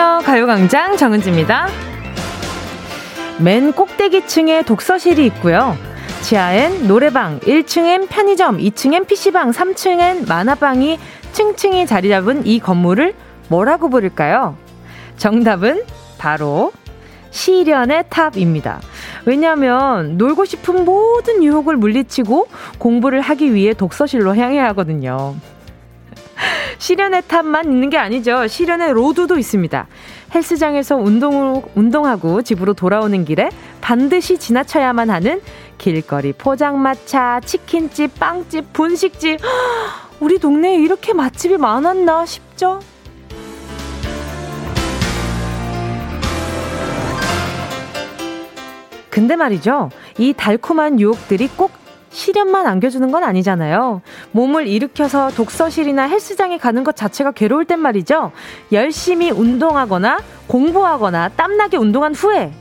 안녕하세요. 가요광장 정은지입니다. 맨 꼭대기층에 독서실이 있고요. 지하엔 노래방, 1층엔 편의점, 2층엔 PC방, 3층엔 만화방이 층층이 자리 잡은 이 건물을 뭐라고 부를까요? 정답은 바로 시련의 탑입니다. 왜냐하면 놀고 싶은 모든 유혹을 물리치고 공부를 하기 위해 독서실로 향해야 하거든요. 시련의 탑만 있는 게 아니죠. 시련의 로드도 있습니다. 헬스장에서 운동, 운동하고 집으로 돌아오는 길에 반드시 지나쳐야만 하는 길거리 포장마차, 치킨집, 빵집, 분식집. 우리 동네에 이렇게 맛집이 많았나 싶죠? 근데 말이죠. 이 달콤한 유혹들이 꼭 시련만 안겨주는 건 아니잖아요. 몸을 일으켜서 독서실이나 헬스장에 가는 것 자체가 괴로울 땐 말이죠. 열심히 운동하거나 공부하거나 땀나게 운동한 후에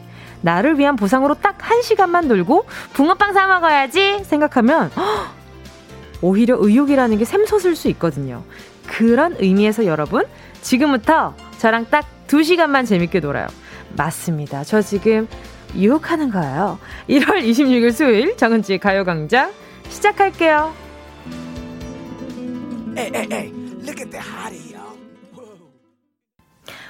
나를 위한 보상으로 딱 한 시간만 놀고 붕어빵 사 먹어야지 생각하면 오히려 의욕이라는 게 샘솟을 수 있거든요. 그런 의미에서 여러분 지금부터 저랑 딱두 시간만 재밌게 놀아요. 맞습니다. 저 지금 유혹하는 거예요. 1월 26일 수요일 정은지 가요광장 시작할게요. 에이, 에이, 에이.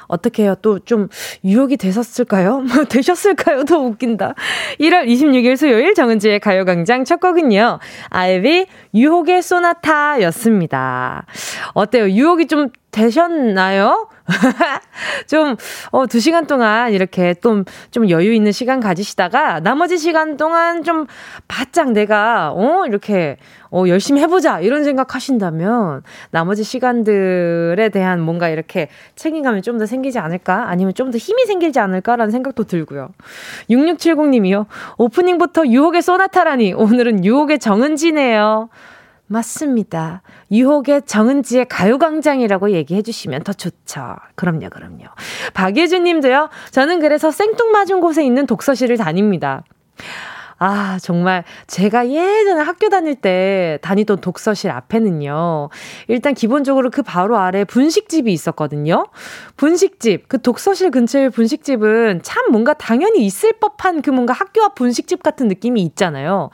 어떻게 해요? 또 좀 유혹이 되셨을까요? 되셨을까요? 더 웃긴다. 1월 26일 수요일 정은지의 가요광장 첫 곡은요. 아이비 유혹의 소나타 였습니다. 어때요? 유혹이 좀 되셨나요? 좀, 어, 두 시간 동안 이렇게 좀, 좀 여유 있는 시간 가지시다가 나머지 시간 동안 좀 바짝 내가, 어, 이렇게, 어, 열심히 해보자. 이런 생각 하신다면 나머지 시간들에 대한 뭔가 이렇게 책임감이 좀 더 생기지 않을까? 아니면 좀 더 힘이 생기지 않을까라는 생각도 들고요. 6670님이요. 오프닝부터 유혹의 소나타라니. 오늘은 유혹의 정은지네요. 맞습니다. 유혹의 정은지의 가요광장이라고 얘기해 주시면 더 좋죠. 그럼요, 그럼요. 박예준 님도요, 저는 그래서 생뚱맞은 곳에 있는 독서실을 다닙니다. 아, 정말 제가 예전에 학교 다닐 때 다니던 독서실 앞에는요. 일단 기본적으로 그 바로 아래 분식집이 있었거든요. 분식집, 그 독서실 근처의 분식집은 참 뭔가 당연히 있을 법한 그 뭔가 학교 앞 분식집 같은 느낌이 있잖아요.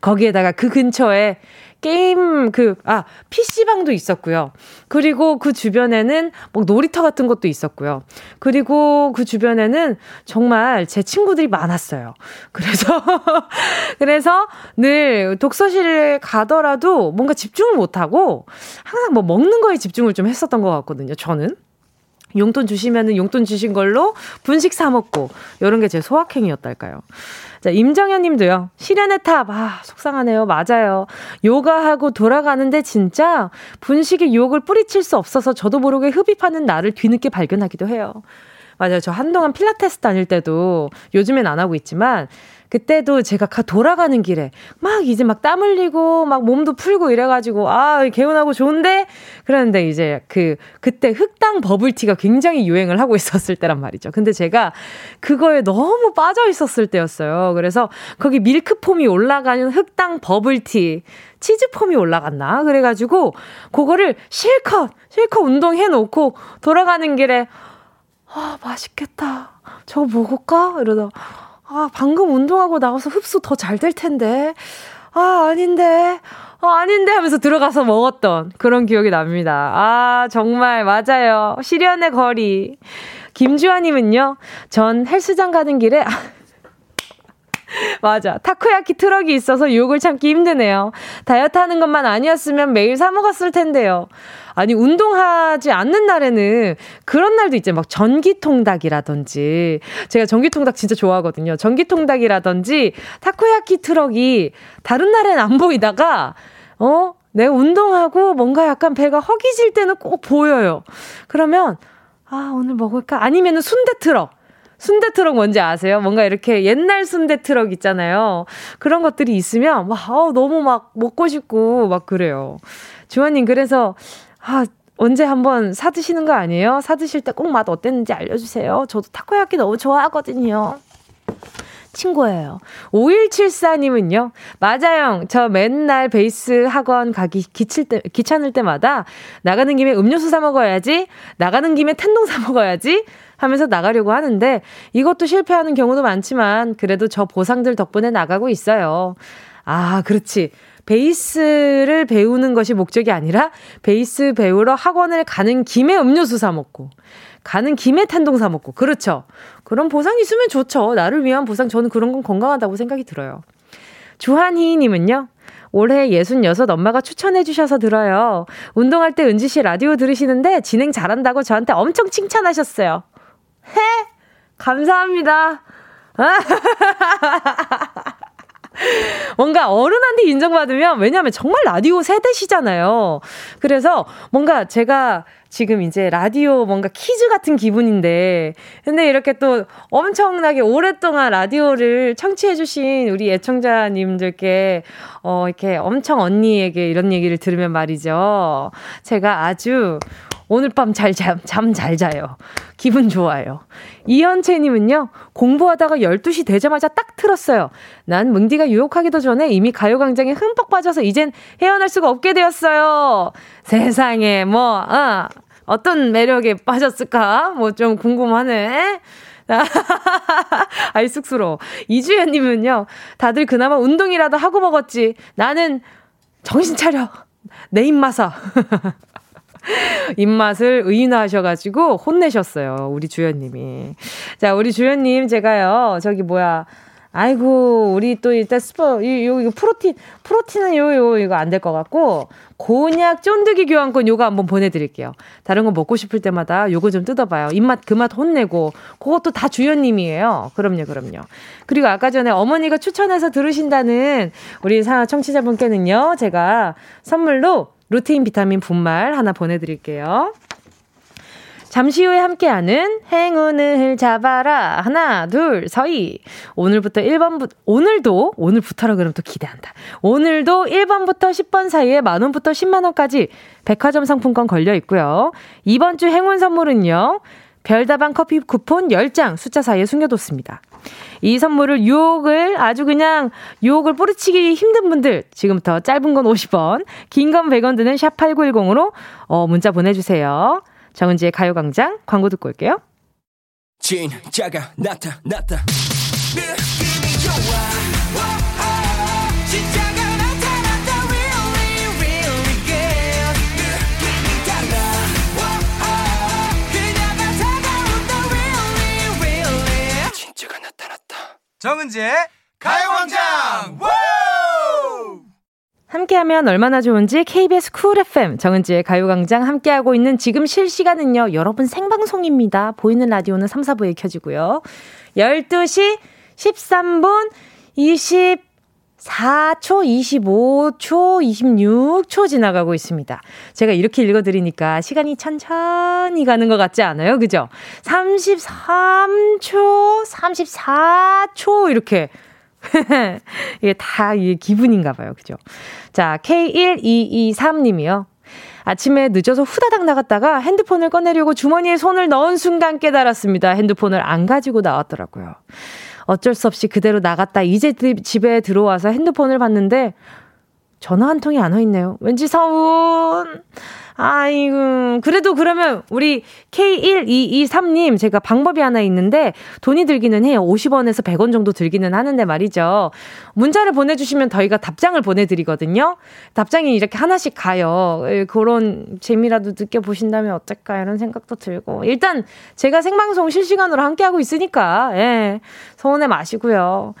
거기에다가 그 근처에 게임 그, 아, PC방도 있었고요. 그리고 그 주변에는 뭐 놀이터 같은 것도 있었고요. 그리고 그 주변에는 정말 제 친구들이 많았어요. 그래서, 그래서 늘 독서실에 가더라도 뭔가 집중을 못하고 항상 뭐 먹는 거에 집중을 좀 했었던 것 같거든요. 저는. 용돈 주시면은 용돈 주신 걸로 분식 사 먹고 요런 게 제 소확행이었달까요. 자, 임정현 님도요. 시련의 탑. 아, 속상하네요. 맞아요. 요가하고 돌아가는데 진짜 분식의 유혹을 뿌리칠 수 없어서 저도 모르게 흡입하는 나를 뒤늦게 발견하기도 해요. 맞아요. 저 한동안 필라테스 다닐 때도 요즘엔 안 하고 있지만 그때도 제가 가 돌아가는 길에 막 이제 막 땀 흘리고 막 몸도 풀고 이래가지고 아 개운하고 좋은데 그랬는데 이제 그 그때 흑당 버블티가 굉장히 유행을 하고 있었을 때란 말이죠. 근데 제가 그거에 너무 빠져 있었을 때였어요. 그래서 거기 밀크폼이 올라가는 흑당 버블티 치즈폼이 올라갔나 그래가지고 그거를 실컷 실컷 운동해 놓고 돌아가는 길에 아 맛있겠다. 저거 먹을까 이러다. 아, 방금 운동하고 나와서 흡수 더 잘 될 텐데. 아, 아닌데. 아, 아닌데 하면서 들어가서 먹었던 그런 기억이 납니다. 아, 정말 맞아요. 시련의 거리. 김주환님은요, 전 헬스장 가는 길에, 맞아. 타코야키 트럭이 있어서 유혹을 참기 힘드네요. 다이어트 하는 것만 아니었으면 매일 사먹었을 텐데요. 아니, 운동하지 않는 날에는 그런 날도 있죠. 막 전기통닭이라든지. 제가 전기통닭 진짜 좋아하거든요. 전기통닭이라든지 타코야키 트럭이 다른 날엔 안 보이다가, 어? 내가 운동하고 뭔가 약간 배가 허기질 때는 꼭 보여요. 그러면, 아, 오늘 먹을까? 아니면은 순대 트럭. 순대 트럭 뭔지 아세요? 뭔가 이렇게 옛날 순대 트럭 있잖아요. 그런 것들이 있으면 막 어, 너무 막 먹고 싶고 막 그래요. 주원님 그래서 아 언제 한번 사 드시는 거 아니에요? 사 드실 때 꼭 맛 어땠는지 알려주세요. 저도 타코야키 너무 좋아하거든요. 친구예요. 5174님은요, 맞아요. 저 맨날 베이스 학원 가기 기칠 때, 귀찮을 때마다 나가는 김에 음료수 사 먹어야지, 나가는 김에 텐동 사 먹어야지, 하면서 나가려고 하는데 이것도 실패하는 경우도 많지만 그래도 저 보상들 덕분에 나가고 있어요. 아, 그렇지. 베이스를 배우는 것이 목적이 아니라 베이스 배우러 학원을 가는 김에 음료수 사 먹고 가는 김에 텐동 사 먹고 그렇죠. 그런 보상이 있으면 좋죠. 나를 위한 보상 저는 그런 건 건강하다고 생각이 들어요. 주한희 님은요. 올해 66 엄마가 추천해 주셔서 들어요. 운동할 때 은지 씨 라디오 들으시는데 진행 잘한다고 저한테 엄청 칭찬하셨어요. 해! 감사합니다. 뭔가 어른한테 인정받으면 왜냐하면 정말 라디오 세대시잖아요. 그래서 뭔가 제가 지금 이제 라디오 뭔가 퀴즈 같은 기분인데 근데 이렇게 또 엄청나게 오랫동안 라디오를 청취해주신 우리 애청자님들께 어 이렇게 엄청 언니에게 이런 얘기를 들으면 말이죠. 제가 아주 오늘 밤잘 잠, 잠잘 자요. 기분 좋아요. 이현채 님은요, 공부하다가 12시 되자마자 딱 틀었어요. 난 뭉디가 유혹하기도 전에 이미 가요 광장에 흠뻑 빠져서 이젠 헤어날 수가 없게 되었어요. 세상에, 뭐, 아, 어떤 매력에 빠졌을까? 뭐 좀 궁금하네. 아이, 쑥스러워. 이주연 님은요, 다들 그나마 운동이라도 하고 먹었지. 나는 정신 차려. 내 입마사. 입맛을 의인화하셔가지고 혼내셨어요. 우리 주연님이. 자, 우리 주연님, 제가요, 저기 뭐야. 아이고, 우리 또 일단 스포, 요, 요, 프로틴, 프로틴은 요, 요, 이거 안 될 것 같고, 곤약 쫀득이 교환권 요거 한번 보내드릴게요. 다른 거 먹고 싶을 때마다 요거 좀 뜯어봐요. 입맛 그 맛 혼내고, 그것도 다 주연님이에요. 그럼요, 그럼요. 그리고 아까 전에 어머니가 추천해서 들으신다는 우리 청취자분께는요, 제가 선물로 루테인 비타민 분말 하나 보내드릴게요. 잠시 후에 함께하는 행운을 잡아라. 하나, 둘, 서희. 오늘부터 1번부터, 오늘도, 오늘부터라 그러면 또 기대한다. 오늘도 1번부터 10번 사이에 만원부터 10만원까지 백화점 상품권 걸려 있고요. 이번 주 행운 선물은요. 별다방 커피 쿠폰 10장 숫자 사이에 숨겨뒀습니다. 이 선물을 유혹을 아주 그냥 유혹을 뿌리치기 힘든 분들 지금부터 짧은 건 50원, 긴 건 100원 드는 샵 8910으로 어, 문자 보내주세요. 정은지의 가요광장 광고 듣고 올게요. 진짜가 나타났다. 느낌이 좋아. 정은지의 가요광장! 함께하면 얼마나 좋은지 KBS 쿨 FM 정은지의 가요광장 함께하고 있는 지금 실시간은요 여러분 생방송입니다. 보이는 라디오는 3, 4부에 켜지고요. 12시 13분 20 4초, 25초, 26초 지나가고 있습니다. 제가 이렇게 읽어드리니까 시간이 천천히 가는 것 같지 않아요? 그죠? 33초, 34초, 이렇게. 이게 다 이게 기분인가 봐요. 그죠? 자, K1223님이요. 아침에 늦어서 후다닥 나갔다가 핸드폰을 꺼내려고 주머니에 손을 넣은 순간 깨달았습니다. 핸드폰을 안 가지고 나왔더라고요. 어쩔 수 없이 그대로 나갔다 이제 집에 들어와서 핸드폰을 봤는데 전화 한 통이 안 와 있네요. 왠지 서운. 아이고. 그래도 그러면 우리 K1223님 제가 방법이 하나 있는데 돈이 들기는 해요. 50원에서 100원 정도 들기는 하는데 말이죠. 문자를 보내주시면 저희가 답장을 보내드리거든요. 답장이 이렇게 하나씩 가요. 예, 그런 재미라도 느껴보신다면 어떨까 이런 생각도 들고. 일단 제가 생방송 실시간으로 함께하고 있으니까, 예. 서운해 마시고요.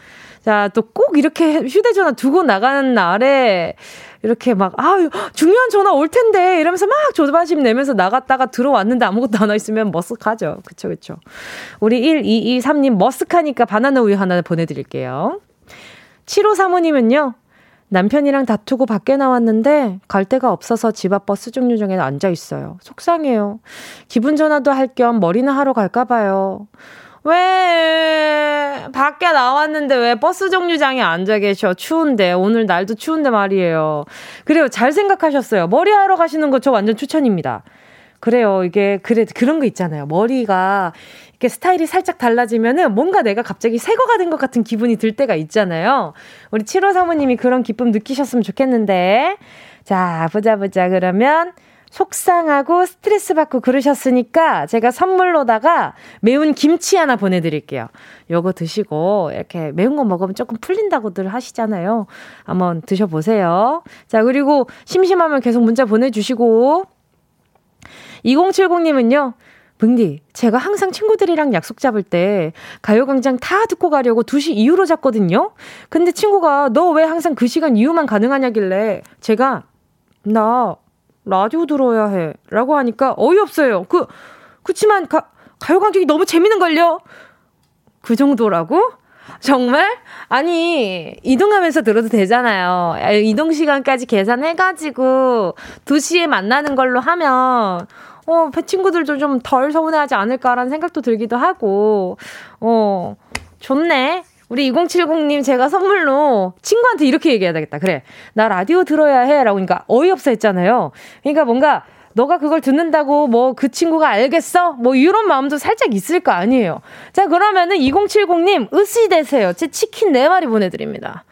자, 또 꼭 이렇게 휴대전화 두고 나가는 날에 이렇게 막, 아유, 중요한 전화 올 텐데 이러면서 막 조바심 내면서 나갔다가 들어왔는데 아무것도 안 와 있으면 머쓱하죠. 그쵸, 그쵸. 우리 1223님 머쓱하니까 바나나 우유 하나 보내드릴게요. 7호 사모님은요, 남편이랑 다투고 밖에 나왔는데 갈 데가 없어서 집 앞 버스 정류장에 앉아 있어요. 속상해요. 기분 전환도 할 겸 머리나 하러 갈까 봐요. 왜 밖에 나왔는데 왜 버스 정류장에 앉아 계셔? 추운데 오늘 날도 추운데 말이에요. 그래요. 잘 생각하셨어요. 머리 하러 가시는 거 저 완전 추천입니다. 그래요. 이게, 그래, 그런 거 있잖아요. 머리가 이렇게 스타일이 살짝 달라지면은 뭔가 내가 갑자기 새거가 된 것 같은 기분이 들 때가 있잖아요. 우리 7호 사모님이 그런 기쁨 느끼셨으면 좋겠는데. 자, 보자, 보자. 그러면 속상하고 스트레스 받고 그러셨으니까 제가 선물로다가 매운 김치 하나 보내드릴게요. 요거 드시고 이렇게 매운 거 먹으면 조금 풀린다고들 하시잖아요. 한번 드셔보세요. 자, 그리고 심심하면 계속 문자 보내주시고 2070님은요. 붕디, 제가 항상 친구들이랑 약속 잡을 때 가요광장 다 듣고 가려고 2시 이후로 잡거든요? 근데 친구가 너 왜 항상 그 시간 이후만 가능하냐길래 제가 나 라디오 들어야 해. 라고 하니까 어이없어요. 그, 그치만 가, 가요광장이 너무 재밌는걸요? 그 정도라고? 정말? 아니, 이동하면서 들어도 되잖아요. 이동 시간까지 계산해가지고 2시에 만나는 걸로 하면, 어, 친구들도 좀 덜 서운해하지 않을까라는 생각도 들기도 하고, 어, 좋네. 우리 2070님 제가 선물로 친구한테 이렇게 얘기해야 되겠다. 그래. 나 라디오 들어야 해. 라고 하니까 어이없어 했잖아요. 그러니까 뭔가 너가 그걸 듣는다고 뭐 그 친구가 알겠어? 뭐 이런 마음도 살짝 있을 거 아니에요. 자, 그러면은 2070님 으스대세요. 제 치킨 4마리 보내드립니다.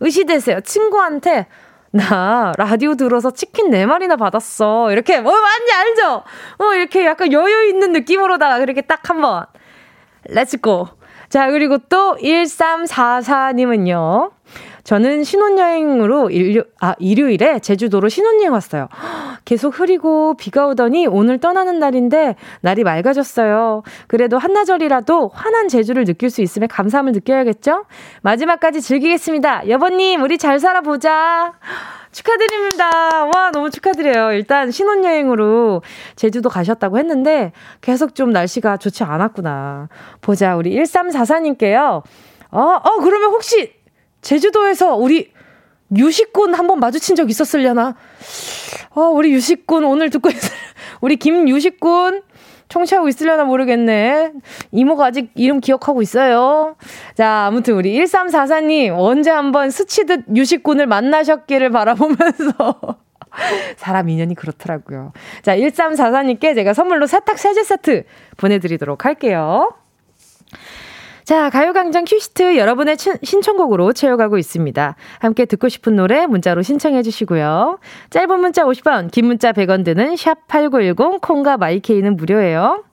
으스대세요. 친구한테 나 라디오 들어서 치킨 4마리나 받았어. 이렇게 뭐 맞지 알죠? 어, 이렇게 약간 여유 있는 느낌으로다가 그렇게 딱 한번 let's go. 자, 그리고 또 1344님은요. 저는 신혼여행으로 일요, 아, 일요일에 제주도로 신혼여행 왔어요. 계속 흐리고 비가 오더니 오늘 떠나는 날인데 날이 맑아졌어요. 그래도 한나절이라도 환한 제주를 느낄 수 있음에 감사함을 느껴야겠죠? 마지막까지 즐기겠습니다. 여보님, 우리 잘 살아보자. 축하드립니다. 와, 너무 축하드려요. 일단 신혼여행으로 제주도 가셨다고 했는데 계속 좀 날씨가 좋지 않았구나. 보자, 우리 1344님께요. 어, 어, 그러면 혹시 제주도에서 우리 유식군 한번 마주친 적 있었으려나? 어, 우리 유식군 오늘 듣고 있어요. 우리 김유식군 청취하고 있으려나 모르겠네. 이모가 아직 이름 기억하고 있어요. 자, 아무튼 우리 1344님, 언제 한번 스치듯 유식군을 만나셨기를 바라보면서. 사람 인연이 그렇더라고요. 자, 1344님께 제가 선물로 세탁 세제 세트 보내드리도록 할게요. 자, 가요광장 큐시트 여러분의 신청곡으로 채워가고 있습니다. 함께 듣고 싶은 노래 문자로 신청해 주시고요. 짧은 문자 50원, 긴 문자 100원 드는 샵8910 콩과 마이케이는 무료예요.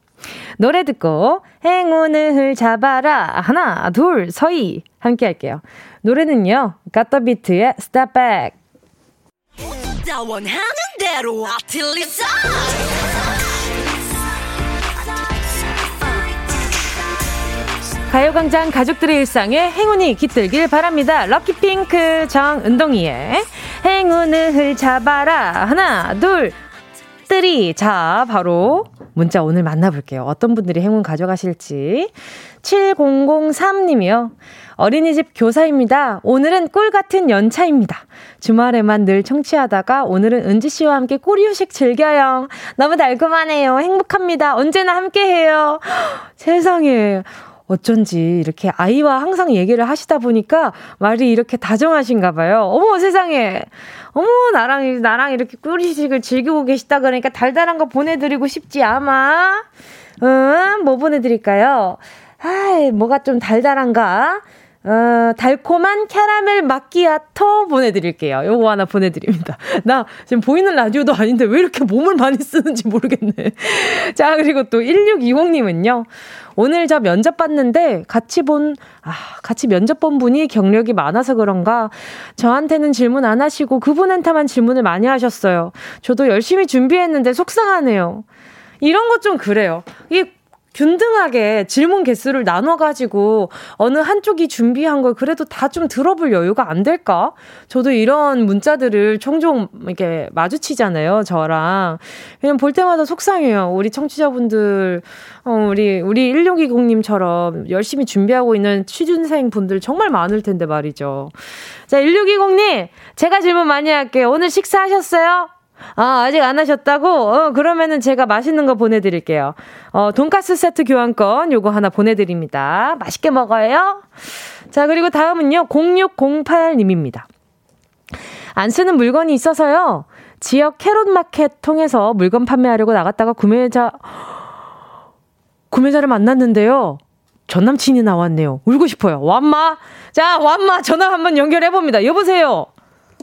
노래 듣고 행운을 잡아라 하나 둘 서희 함께 할게요. 노래는요. 갓더비트의 Step Back 가요광장 가족들의 일상에 행운이 깃들길 바랍니다. 럭키핑크 정은동이의 행운을 잡아라. 하나, 둘, Three. 자, 바로 문자 오늘 만나볼게요. 어떤 분들이 행운 가져가실지. 7003님이요. 어린이집 교사입니다. 오늘은 꿀 같은 연차입니다. 주말에만 늘 청취하다가 오늘은 은지 씨와 함께 꿀 휴식 즐겨요. 너무 달콤하네요. 행복합니다. 언제나 함께 해요. 세상에. 어쩐지 이렇게 아이와 항상 얘기를 하시다 보니까 말이 이렇게 다정하신가 봐요. 어머 세상에. 어머 나랑 나랑 이렇게 꿀이식을 즐기고 계시다 그러니까 달달한 거 보내드리고 싶지 아마. 음, 뭐 보내드릴까요? 아이, 뭐가 좀 달달한가? 어, 달콤한 캐러멜 마끼아토 보내드릴게요. 요거 하나 보내드립니다. 나 지금 보이는 라디오도 아닌데 왜 이렇게 몸을 많이 쓰는지 모르겠네. 자, 그리고 또 1620님은요. 오늘 저 면접 봤는데 같이 본, 아, 같이 면접 본 분이 경력이 많아서 그런가 저한테는 질문 안 하시고 그분한테만 질문을 많이 하셨어요. 저도 열심히 준비했는데 속상하네요. 이런 것 좀 그래요. 이 균등하게 질문 개수를 나눠가지고 어느 한쪽이 준비한 걸 그래도 다 좀 들어볼 여유가 안 될까? 저도 이런 문자들을 종종 이렇게 마주치잖아요, 저랑. 그냥 볼 때마다 속상해요. 우리 청취자분들, 어, 우리, 우리 1620님처럼 열심히 준비하고 있는 취준생 분들 정말 많을 텐데 말이죠. 자, 1620님, 제가 질문 많이 할게요. 오늘 식사하셨어요? 아, 아직 안 하셨다고? 어, 그러면은 제가 맛있는 거 보내드릴게요. 어, 돈가스 세트 교환권 요거 하나 보내드립니다. 맛있게 먹어요. 자, 그리고 다음은요, 0608님입니다. 안 쓰는 물건이 있어서요. 지역 캐롯 마켓 통해서 물건 판매하려고 나갔다가 구매자, 구매자를 만났는데요. 전 남친이 나왔네요. 울고 싶어요. 완마. 자, 완마 전화 한번 연결해 봅니다. 여보세요.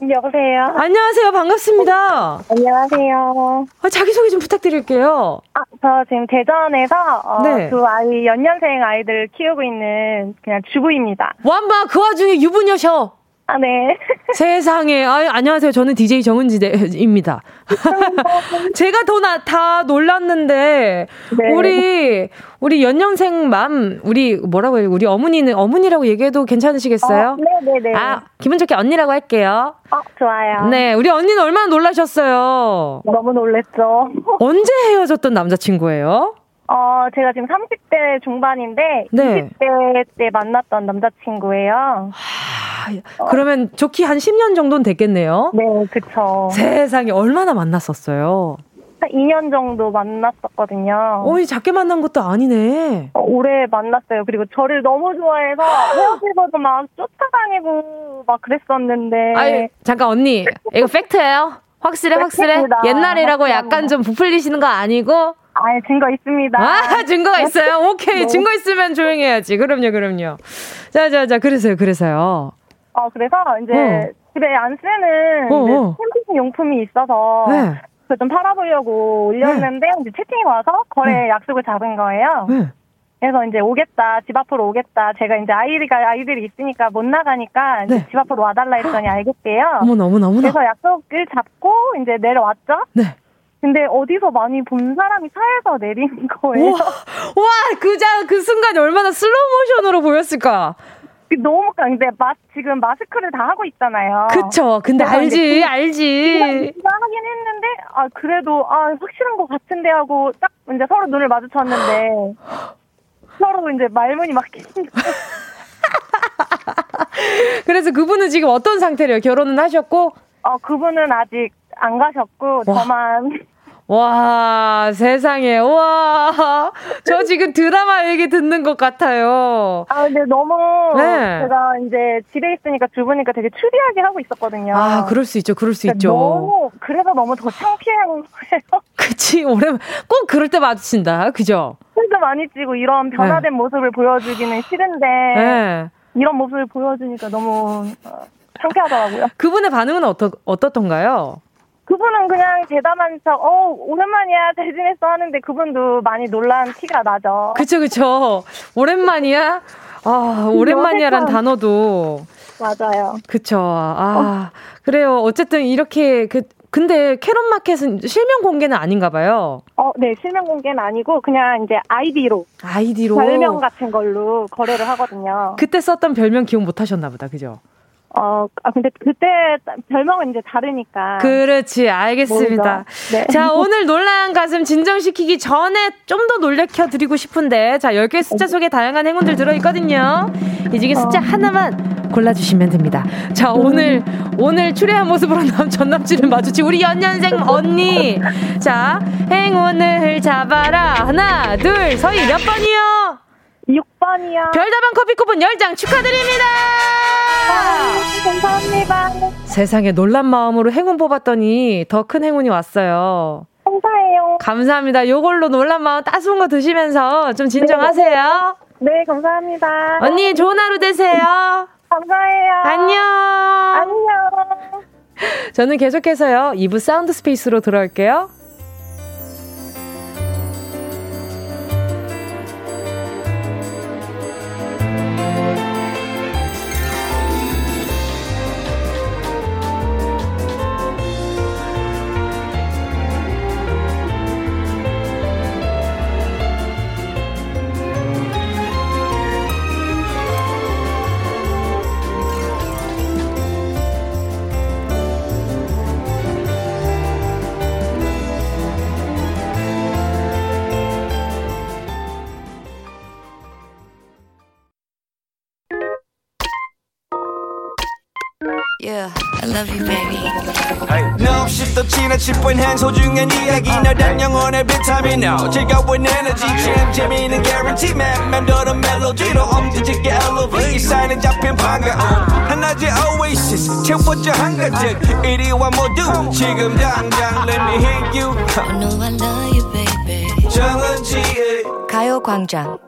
여보세요. 안녕하세요. 반갑습니다. 안녕하세요. 아, 자기소개 좀 부탁드릴게요. 아, 저 지금 대전에서 어, 네. 두 아이 연년생 아이들 키우고 있는 그냥 주부입니다. 완마 그 와중에 유부녀셔. 아, 네. 세상에. 아, 안녕하세요. 저는 DJ 정은지입니다. 제가 더 나, 다 놀랐는데, 네. 우리, 우리 연년생 맘, 우리, 뭐라고 해요? 우리 어머니는, 어머니라고 얘기해도 괜찮으시겠어요? 어, 네네네. 네, 네. 아, 기분 좋게 언니라고 할게요. 어, 좋아요. 네, 우리 언니는 얼마나 놀라셨어요? 너무 놀랬죠. 언제 헤어졌던 남자친구예요? 어, 제가 지금 30대 중반인데, 네. 20대 때 만났던 남자친구예요. 어. 그러면 좋기 한 10년 정도는 됐겠네요. 네, 그쵸. 세상에 얼마나 만났었어요? 한 2년 정도 만났었거든요. 어이, 작게 만난 것도 아니네. 어, 오래 만났어요. 그리고 저를 너무 좋아해서 헤어지고도 막 쫓아다니고 막 그랬었는데. 아니, 잠깐 언니. 이거 팩트예요? 확실해, 확실해? 옛날이라고. 약간 좀 부풀리시는 거 아니고? 아, 증거 있습니다. 아, 증거가 있어요? 오케이. 네. 증거 있으면 조용해야지. 그럼요, 그럼요. 자, 자, 자, 그래서요, 그래서요. 어, 그래서 이제 어. 집에 안 쓰는 어, 어. 캠핑 용품이 있어서 네. 그좀 팔아보려고 올렸는데 네. 이제 채팅이 와서 거래 네. 약속을 잡은 거예요. 네. 그래서 이제 오겠다, 집 앞으로 오겠다. 제가 이제 아이가 아이들이 있으니까 못 나가니까 네. 집 앞으로 와달라 했더니 알겠대요. 어머나, 어머나, 어머나. 그래서 약속을 잡고 이제 내려왔죠. 네. 근데 어디서 많이 본 사람이 차에서 내린 거예요. 와, 와 그, 자, 그 순간 얼마나 slow 모션으로 보였을까? 그 너무 근데 마, 지금 마스크를 다 하고 있잖아요. 그쵸. 근데 알지, 알지. 제가 하긴 했는데 아 그래도 아 확실한 것 같은데 하고 딱 이제 서로 눈을 마주쳤는데 서로 이제 말문이 막히는 그래서 그분은 지금 어떤 상태래요? 결혼은 하셨고? 어 그분은 아직 안 가셨고 와. 저만 와, 세상에. 와. 저 지금 드라마 얘기 듣는 것 같아요. 아, 근데 너무 네. 제가 이제 집에 있으니까 주부니까 되게 추리하게 하고 있었거든요. 아, 그럴 수 있죠. 그럴 수 그러니까 있죠. 너무 그래서 너무 더 창피한 거예요. 그치. 오래 꼭 그럴 때 마주친다. 그죠? 술도 많이 찌고 이런 변화된 네. 모습을 보여주기는 싫은데 네. 이런 모습을 보여주니까 너무 어, 창피하더라고요. 그분의 반응은 어떠, 어떻던가요? 그분은 그냥 대담한 척, 어, 오랜만이야, 잘 지냈어 하는데 그분도 많이 놀란 티가 나죠. 그쵸, 그쵸. 오랜만이야? 아, 오랜만이야란 단어도. 맞아요. 그쵸. 아, 어. 그래요. 어쨌든 이렇게, 그, 근데 캐럿 마켓은 실명 공개는 아닌가 봐요. 어, 네, 실명 공개는 아니고 그냥 이제 아이디로. 아이디로. 별명 같은 걸로 거래를 하거든요. 그때 썼던 별명 기억 못 하셨나 보다. 그죠? 어, 아, 근데 그때 별명은 이제 다르니까. 그렇지, 알겠습니다. 네. 자, 오늘 놀라운 가슴 진정시키기 전에 좀 더 놀래켜 드리고 싶은데, 자, 10개 숫자 속에 다양한 행운들 들어있거든요. 이 중에 숫자 어. 하나만 골라주시면 됩니다. 자, 오늘, 오늘 추레한 모습으로 나온 전 남친을 마주치 우리 연년생 언니. 자, 행운을 잡아라. 하나, 둘, 서희 몇 번이요? 6번이요. 별다방 커피 쿠폰 10장 축하드립니다. 아, 감사합니다. 세상에 놀란 마음으로 행운 뽑았더니 더 큰 행운이 왔어요. 감사해요. 감사합니다. 요걸로 놀란 마음 따스운 거 드시면서 좀 진정하세요. 네, 네 감사합니다. 언니 좋은 하루 되세요. 감사해요. 안녕. 안녕. 저는 계속해서요. 2부 사운드 스페이스로 들어올게요. Love you, baby. No, guarantee man 하나의 oasis 지금 당장 let me hit you. I know I love you, baby. 정은지의 가요광장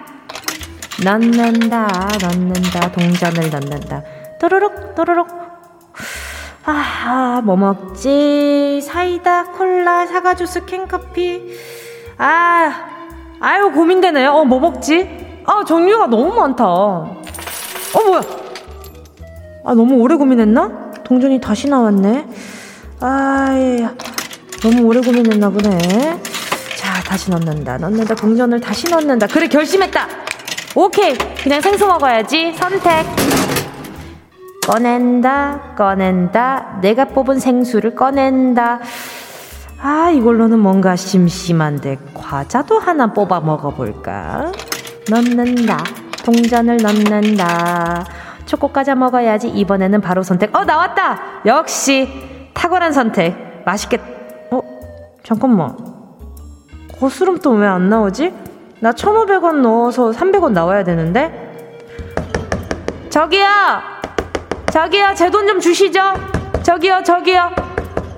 넣는다, 넣는다, 동전을 넣는다. 또르륵, 또르륵. 아, 뭐 먹지? 사이다, 콜라, 사과 주스, 캔커피. 아, 아유, 고민되네. 어, 뭐 먹지? 아, 종류가 너무 많다. 어, 뭐야? 아, 너무 오래 고민했나? 동전이 다시 나왔네. 아, 너무 오래 고민했나 보네. 자, 다시 넣는다, 넣는다, 동전을 다시 넣는다. 그래, 결심했다! 오케이. 그냥 생수 먹어야지. 선택. 꺼낸다, 꺼낸다. 내가 뽑은 생수를 꺼낸다. 아, 이걸로는 뭔가 심심한데 과자도 하나 뽑아 먹어볼까? 넣는다. 동전을 넣는다. 초코 과자 먹어야지. 이번에는 바로 선택. 어, 나왔다! 역시 탁월한 선택. 맛있겠, 어, 잠깐만. 거스름 또 왜 안 나오지? 나 1,500원 넣어서 300원 나와야 되는데? 저기요! 저기요, 제 돈 좀 주시죠? 저기요, 저기요.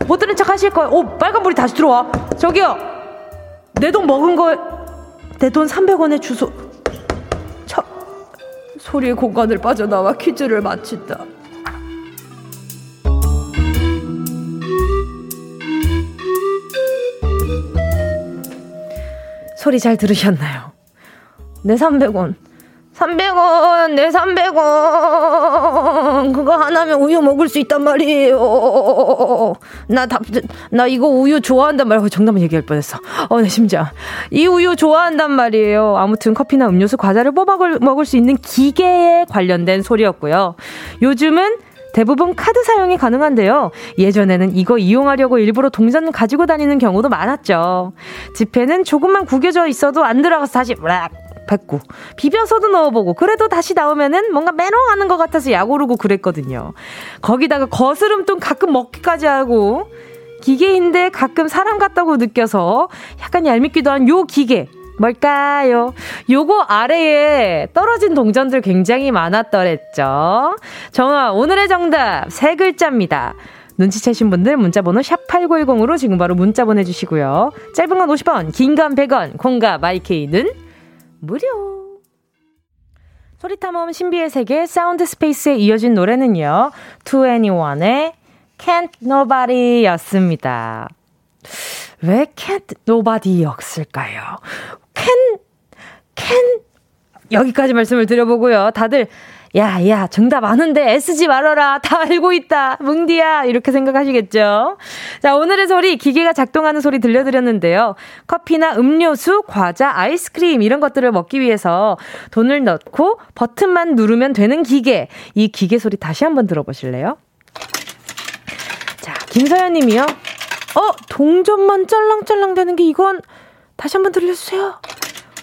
못 들은 척 하실 거예요. 오, 빨간불이 다시 들어와. 저기요! 내 돈 먹은 거, 내 돈 300원에 주소. 저, 소리의 공간을 빠져나와 퀴즈를 마친다. 소리 잘 들으셨나요? 내 300원. 300원, 내 300원. 그거 하나면 우유 먹을 수 있단 말이에요. 나 답, 나 이거 우유 좋아한단 말이에요. 정답을 얘기할 뻔했어. 어, 내 심장. 이 우유 좋아한단 말이에요. 아무튼 커피나 음료수, 과자를 뽑아 먹을 수 있는 기계에 관련된 소리였고요. 요즘은 대부분 카드 사용이 가능한데요. 예전에는 이거 이용하려고 일부러 동전 가지고 다니는 경우도 많았죠. 지폐는 조금만 구겨져 있어도 안 들어가서 다시 락 뱉고 비벼서도 넣어보고 그래도 다시 나오면은 뭔가 매너하는 것 같아서 약 오르고 그랬거든요. 거기다가 거스름돈 가끔 먹기까지 하고 기계인데 가끔 사람 같다고 느껴서 약간 얄밉기도 한 요 기계 뭘까요? 요거 아래에 떨어진 동전들 굉장히 많았더랬죠. 정아, 오늘의 정답 세 글자입니다. 눈치채신 분들 문자번호 샵8910으로 지금 바로 문자 보내주시고요. 짧은 건 50원, 긴 건 100원, 콩과 마이케이는 무료. 소리탐험 신비의 세계 사운드 스페이스에 이어진 노래는요. 2NE1의 Can't Nobody 였습니다. 왜 can't nobody 였을까요? Can, can. 여기까지 말씀을 드려보고요. 다들, 야, 야, 정답 아는데 애쓰지 말아라. 다 알고 있다. 뭉디야. 이렇게 생각하시겠죠? 자, 오늘의 소리, 기계가 작동하는 소리 들려드렸는데요. 커피나 음료수, 과자, 아이스크림, 이런 것들을 먹기 위해서 돈을 넣고 버튼만 누르면 되는 기계. 이 기계 소리 다시 한번 들어보실래요? 자, 김서연 님이요. 어, 동전만 짤랑짤랑 되는 게 이건 다시 한번 들려주세요.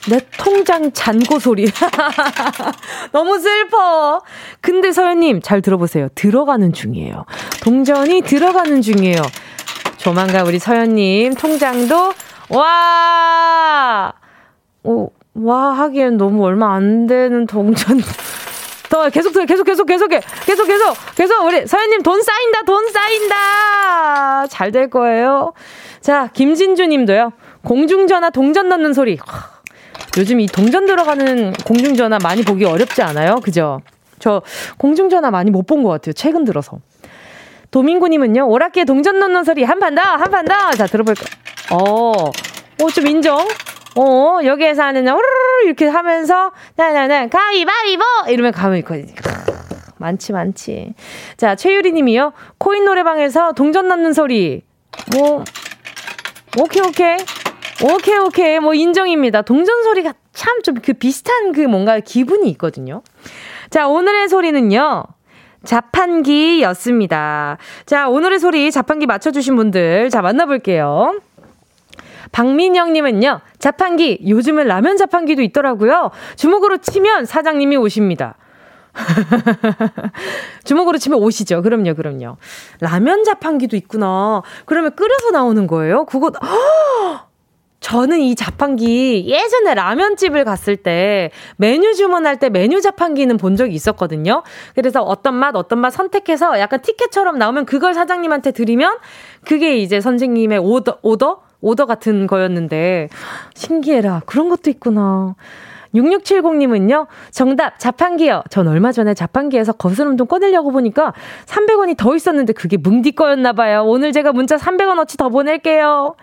내 통장 잔고 소리. 너무 슬퍼. 근데 서연님, 잘 들어보세요. 들어가는 중이에요. 동전이 들어가는 중이에요. 조만간 우리 서연님 통장도, 와! 오, 와, 하기엔 너무 얼마 안 되는 동전. 더 계속 계속 계속 계속해 계속 계속 계속 우리 서현님 돈 쌓인다 돈 쌓인다 잘 될 거예요. 자 김진주님도요 공중전화 동전 넣는 소리. 요즘 이 동전 들어가는 공중전화 많이 보기 어렵지 않아요? 그죠? 저 공중전화 많이 못 본 것 같아요. 최근 들어서. 도민구님은요, 오락기에 동전 넣는 소리 한 판 더, 한 판 더. 자, 들어볼까요? 어, 어, 좀 인정? 어, 여기에서 하는, 우르르 이렇게 하면서, 나나나, 가위바위보! 이러면 가면 있거든요. 많지, 많지. 자, 최유리 님이요. 코인 노래방에서 동전 넣는 소리. 뭐, 오케이, 오케이. 오케이, 오케이. 뭐, 인정입니다. 동전 소리가 참 좀 그 비슷한 그 뭔가 기분이 있거든요. 자, 오늘의 소리는요. 자판기였습니다. 자, 오늘의 소리 자판기 맞춰주신 분들. 자, 만나볼게요. 박민영님은요, 자판기, 요즘은 라면 자판기도 있더라고요. 주먹으로 치면 사장님이 오십니다. 주먹으로 치면 오시죠. 그럼요, 그럼요. 라면 자판기도 있구나. 그러면 끓여서 나오는 거예요? 그거, 허! 저는 이 자판기 예전에 라면집을 갔을 때 메뉴 주문할 때 메뉴 자판기는 본 적이 있었거든요. 그래서 어떤 맛, 어떤 맛 선택해서 약간 티켓처럼 나오면 그걸 사장님한테 드리면 그게 이제 선생님의 오더, 오더? 오더 같은 거였는데 신기해라. 그런 것도 있구나. 6670님은요, 정답, 자판기요. 전 얼마 전에 자판기에서 거스름 돈 꺼내려고 보니까 300원이 더 있었는데 그게 뭉디 거였나봐요. 오늘 제가 문자 300원어치 더 보낼게요.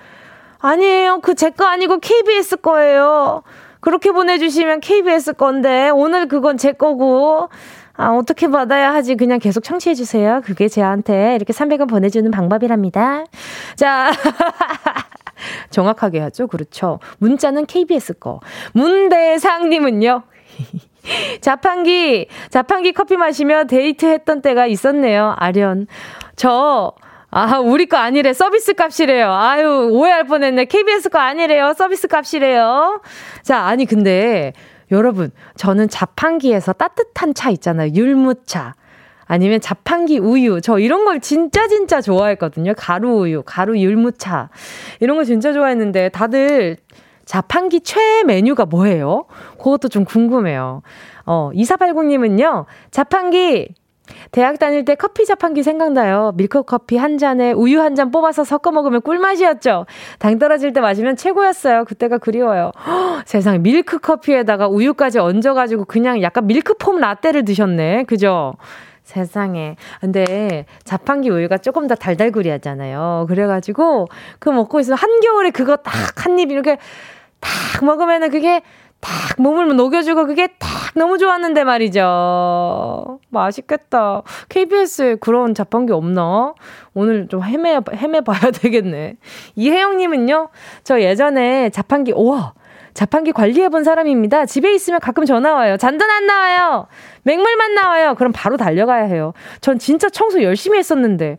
아니에요. 그 제 거 아니고 KBS 거예요. 그렇게 보내주시면 KBS 건데, 오늘 그건 제 거고, 아, 어떻게 받아야 하지? 그냥 계속 청취해 주세요. 그게 제한테 이렇게 300원 보내주는 방법이랍니다. 자. 정확하게 하죠. 그렇죠. 문자는 KBS 거. 문대상님은요. 자판기, 자판기 커피 마시며 데이트 했던 때가 있었네요. 아련. 저, 아, 우리 거 아니래. 서비스 값이래요. 아유, 오해할 뻔 했네. KBS 거 아니래요. 서비스 값이래요. 자, 아니, 근데, 여러분, 저는 자판기에서 따뜻한 차 있잖아요. 율무차. 아니면 자판기 우유. 저 이런 걸 진짜 진짜 좋아했거든요. 가루 우유, 가루 율무차. 이런 거 진짜 좋아했는데 다들 자판기 최애 메뉴가 뭐예요? 그것도 좀 궁금해요. 어, 2480님은요, 자판기, 대학 다닐 때 커피 자판기 생각나요. 밀크 커피 한 잔에 우유 한 잔 뽑아서 섞어 먹으면 꿀맛이었죠. 당 떨어질 때 마시면 최고였어요. 그때가 그리워요. 허, 세상에 밀크 커피에다가 우유까지 얹어가지고 그냥 약간 밀크폼 라떼를 드셨네. 그죠? 세상에. 근데 자판기 우유가 조금 더 달달구리 하잖아요. 그래가지고 그거 먹고 있으면 한겨울에 그거 딱 한 입 이렇게 딱 먹으면은 그게 딱 몸을 녹여주고 그게 딱 너무 좋았는데 말이죠. 맛있겠다. KBS에 그런 자판기 없나? 오늘 좀 헤매, 헤매봐야 되겠네. 이혜영님은요, 저 예전에 자판기, 우와! 자판기 관리해본 사람입니다. 집에 있으면 가끔 전화 와요. 잔돈 안 나와요. 맹물만 나와요. 그럼 바로 달려가야 해요. 전 진짜 청소 열심히 했었는데.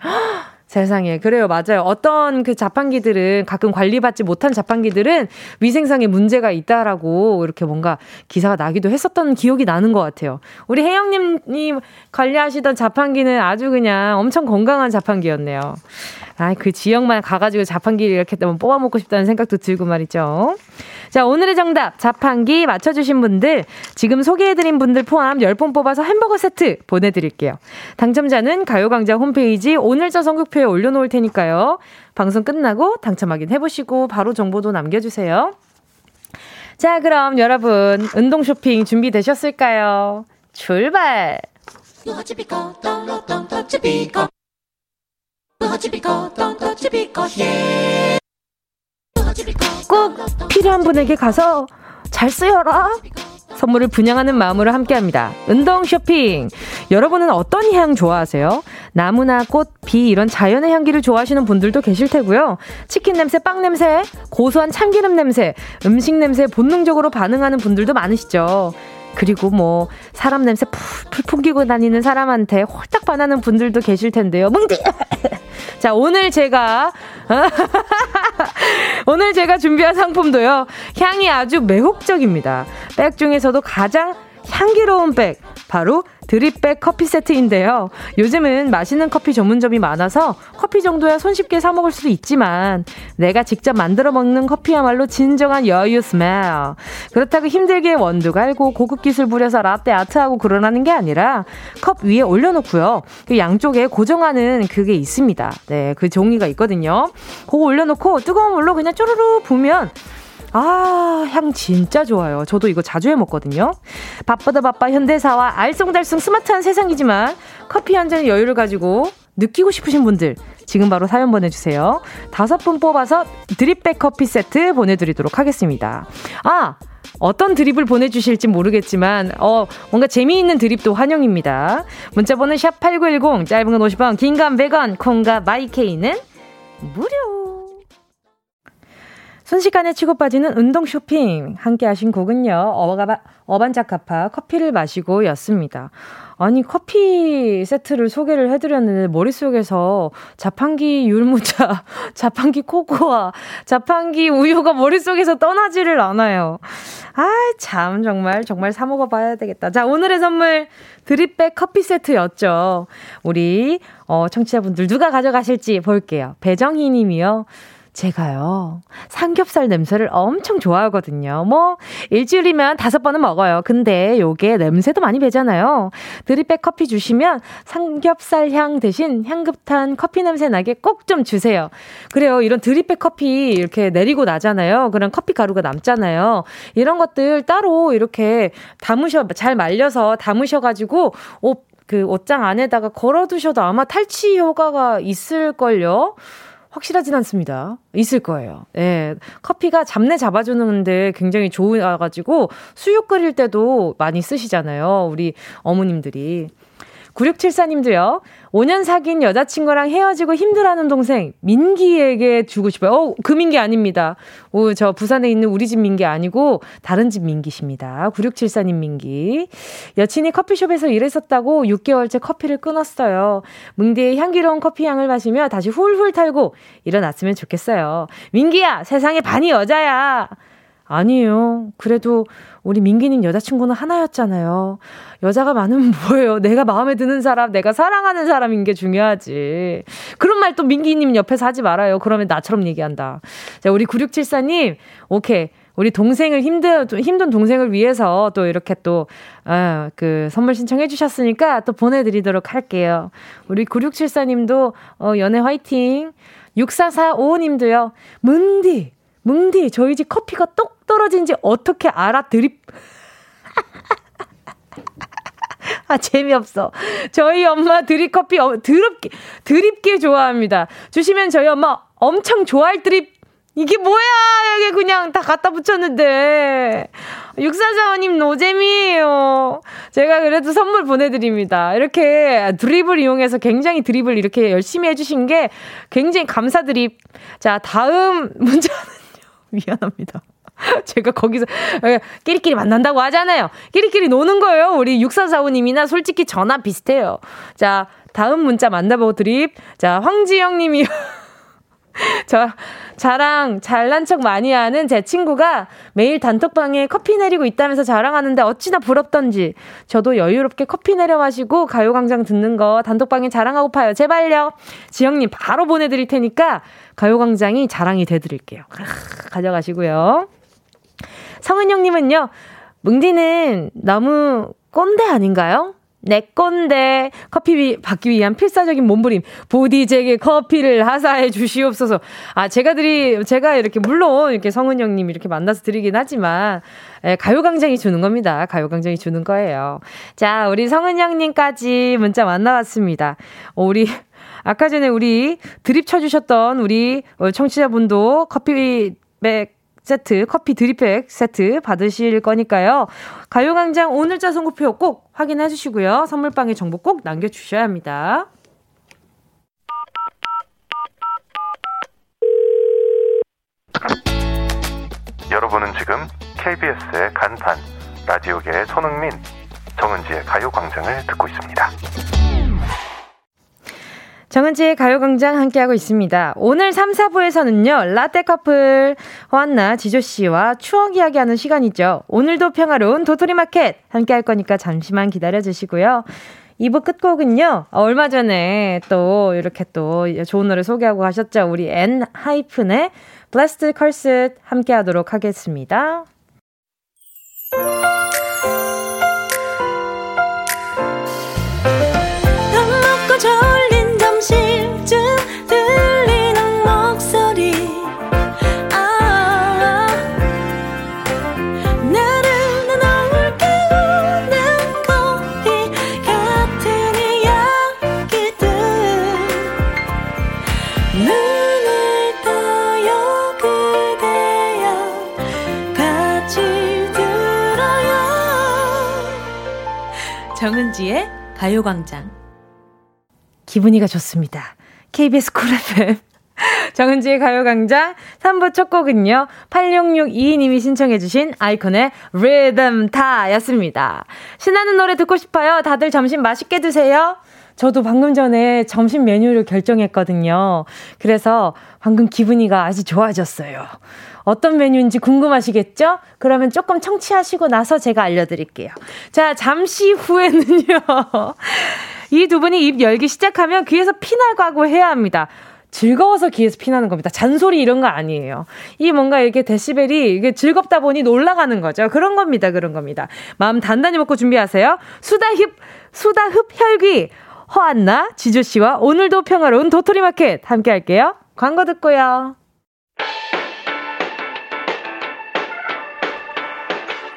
세상에. 그래요. 맞아요. 어떤 그 자판기들은 가끔 관리받지 못한 자판기들은 위생상에 문제가 있다라고 이렇게 뭔가 기사가 나기도 했었던 기억이 나는 것 같아요. 우리 혜영님이 관리하시던 자판기는 아주 그냥 엄청 건강한 자판기였네요. 아, 그 지역만 가가지고 자판기를 이렇게 뽑아먹고 싶다는 생각도 들고 말이죠. 자, 오늘의 정답, 자판기 맞춰주신 분들, 지금 소개해드린 분들 포함 10분 뽑아서 햄버거 세트 보내드릴게요. 당첨자는 가요광장 홈페이지 오늘자 선곡표에 올려놓을 테니까요. 방송 끝나고 당첨 확인해보시고 바로 정보도 남겨주세요. 자, 그럼 여러분, 운동 쇼핑 준비되셨을까요? 출발! 꼭 필요한 분에게 가서 잘 쓰여라. 선물을 분양하는 마음으로 함께 합니다. 운동 쇼핑. 여러분은 어떤 향 좋아하세요? 나무나 꽃, 비 이런 자연의 향기를 좋아하시는 분들도 계실 테고요. 치킨 냄새, 빵 냄새, 고소한 참기름 냄새, 음식 냄새 본능적으로 반응하는 분들도 많으시죠. 그리고 뭐 사람 냄새 풀풀 풍기고 다니는 사람한테 홀딱 반하는 분들도 계실 텐데요. 뭉디. 자, 오늘 제가 오늘 제가 준비한 상품도요. 향이 아주 매혹적입니다. 백 중에서도 가장 향기로운 백 바로 드립백 커피 세트인데요. 요즘은 맛있는 커피 전문점이 많아서 커피 정도야 손쉽게 사 먹을 수도 있지만 내가 직접 만들어 먹는 커피야말로 진정한 여유 스멜. 그렇다고 힘들게 원두 갈고 고급 기술 부려서 라떼 아트하고 그러라는 게 아니라 컵 위에 올려놓고요. 그 양쪽에 고정하는 그게 있습니다. 네, 그 종이가 있거든요. 그거 올려놓고 뜨거운 물로 그냥 쪼르르 부으면 아, 향 진짜 좋아요. 저도 이거 자주 해 먹거든요. 바쁘다 바빠 현대사와 알쏭달쏭 스마트한 세상이지만 커피 한 잔의 여유를 가지고 느끼고 싶으신 분들 지금 바로 사연 보내주세요. 다섯 분 뽑아서 드립백 커피 세트 보내드리도록 하겠습니다. 아! 어떤 드립을 보내주실지 모르겠지만, 어, 뭔가 재미있는 드립도 환영입니다. 문자번호 샵8910, 짧은 건 50원, 긴 건 100원, 콩과 마이케이는 무료! 순식간에 치고 빠지는 운동 쇼핑. 함께 하신 곡은요, 어바, 어반자카파 커피를 마시고 였습니다. 아니, 커피 세트를 소개를 해드렸는데, 머릿속에서 자판기 율무차, 자판기 코코아, 자판기 우유가 머릿속에서 떠나지를 않아요. 아, 참, 정말, 정말 사먹어봐야 되겠다. 자, 오늘의 선물, 드립백 커피 세트였죠. 우리, 어, 청취자분들 누가 가져가실지 볼게요. 배정희 님이요. 제가요, 삼겹살 냄새를 엄청 좋아하거든요. 뭐, 일주일이면 다섯 번은 먹어요. 근데 요게 냄새도 많이 배잖아요. 드립백 커피 주시면 삼겹살 향 대신 향긋한 커피 냄새 나게 꼭 좀 주세요. 그래요. 이런 드립백 커피 이렇게 내리고 나잖아요. 그런 커피 가루가 남잖아요. 이런 것들 따로 이렇게 담으셔, 잘 말려서 담으셔가지고 옷, 그 옷장 안에다가 걸어두셔도 아마 탈취 효과가 있을걸요. 확실하진 않습니다. 있을 거예요. 예. 커피가 잡내 잡아주는데 굉장히 좋아가지고 수육 끓일 때도 많이 쓰시잖아요. 우리 어머님들이. 9674님도요. 5년 사귄 여자친구랑 헤어지고 힘들어하는 동생 민기에게 주고 싶어요. 어, 그 민기 아닙니다. 오, 저 부산에 있는 우리 집 민기 아니고 다른 집 민기십니다. 9674님 민기. 여친이 커피숍에서 일했었다고 6개월째 커피를 끊었어요. 뭉디의 향기로운 커피 향을 마시며 다시 훌훌 탈고 일어났으면 좋겠어요. 민기야, 세상에 반이 여자야. 아니에요. 그래도 우리 민기님 여자친구는 하나였잖아요. 여자가 많으면 뭐예요? 내가 마음에 드는 사람, 내가 사랑하는 사람인 게 중요하지. 그런 말 또 민기님 옆에서 하지 말아요. 그러면 나처럼 얘기한다. 자, 우리 9674님, 오케이. 우리 동생을 힘든, 힘든 동생을 위해서 또 이렇게 또, 아, 그 선물 신청해 주셨으니까 또 보내드리도록 할게요. 우리 9674님도, 어, 연애 화이팅. 6445님도요, 문디, 뭉디, 저희 집 커피가 똑 떨어진지 어떻게 알아? 드립. 아, 재미없어. 저희 엄마 드립 커피 어, 드럽게, 드립게 좋아합니다. 주시면 저희 엄마 엄청 좋아할 드립. 이게 뭐야! 여기 그냥 다 갖다 붙였는데. 육사사원님 노잼이에요. 제가 그래도 선물 보내드립니다. 이렇게 드립을 이용해서 굉장히 드립을 이렇게 열심히 해주신 게 굉장히 감사드립. 자, 다음 문자는 미안합니다. 제가 거기서 끼리끼리 만난다고 하잖아요. 끼리끼리 노는 거예요. 우리 6445님이나 솔직히 전화 비슷해요. 자, 다음 문자 만나보고 드립. 자, 황지영 님이 저 자랑 잘난 척 많이 하는 제 친구가 매일 단톡방에 커피 내리고 있다면서 자랑하는데 어찌나 부럽던지 저도 여유롭게 커피 내려 마시고 가요광장 듣는 거 단톡방에 자랑하고 파요 제발요 지영님 바로 보내드릴 테니까 가요광장이 자랑이 돼드릴게요. 가져가시고요. 성은영님은요, 뭉디는 너무 꼰대 아닌가요? 내 건데 커피 받기 위한 필사적인 몸부림 보디제게 커피를 하사해 주시옵소서. 아 제가 드리 제가 이렇게 물론 이렇게 성은영님 이렇게 만나서 드리긴 하지만 에, 가요광장이 주는 겁니다. 가요광장이 주는 거예요. 자 우리 성은영님까지 문자 만나봤습니다. 어, 우리 아까 전에 우리 드립 쳐주셨던 우리 청취자분도 커피백 세트, 커피 드립백 세트 받으실 거니까요. 가요광장 오늘자 선곡표 꼭 확인해 주시고요. 선물방에 정보 꼭 남겨주셔야 합니다. 여러분은 지금 KBS의 간판, 라디오계의 손흥민, 정은지의 가요광장을 듣고 있습니다. 정은지의 가요광장 함께하고 있습니다. 오늘 3, 4부에서는요, 라떼 커플, 호안나, 지조씨와 추억 이야기하는 시간이죠. 오늘도 평화로운 도토리 마켓 함께할 거니까 잠시만 기다려주시고요. 2부 끝곡은요, 얼마 전에 또 이렇게 또 좋은 노래 소개하고 가셨죠. 우리 엔 하이픈의 Blessed Cursed 함께 하도록 하겠습니다. 정은지의 가요광장. 기분이가 좋습니다. KBS 쿨 FM. 정은지의 가요광장 3부 첫 곡은요. 8662님이 신청해주신 아이콘의 리듬 타 였습니다. 신나는 노래 듣고 싶어요. 다들 점심 맛있게 드세요. 저도 방금 전에 점심 메뉴를 결정했거든요. 그래서 방금 기분이가 아주 좋아졌어요. 어떤 메뉴인지 궁금하시겠죠? 그러면 조금 청취하시고 나서 제가 알려드릴게요. 자, 잠시 후에는요. 이 두 분이 입 열기 시작하면 귀에서 피날 각오해야 합니다. 즐거워서 귀에서 피나는 겁니다. 잔소리 이런 거 아니에요. 이 뭔가 이렇게 데시벨이 이게 즐겁다 보니 놀라가는 거죠. 그런 겁니다. 그런 겁니다. 마음 단단히 먹고 준비하세요. 수다힙, 수다흡 혈귀. 허안나, 지조씨와 오늘도 평화로운 도토리마켓 함께 할게요. 광고 듣고요.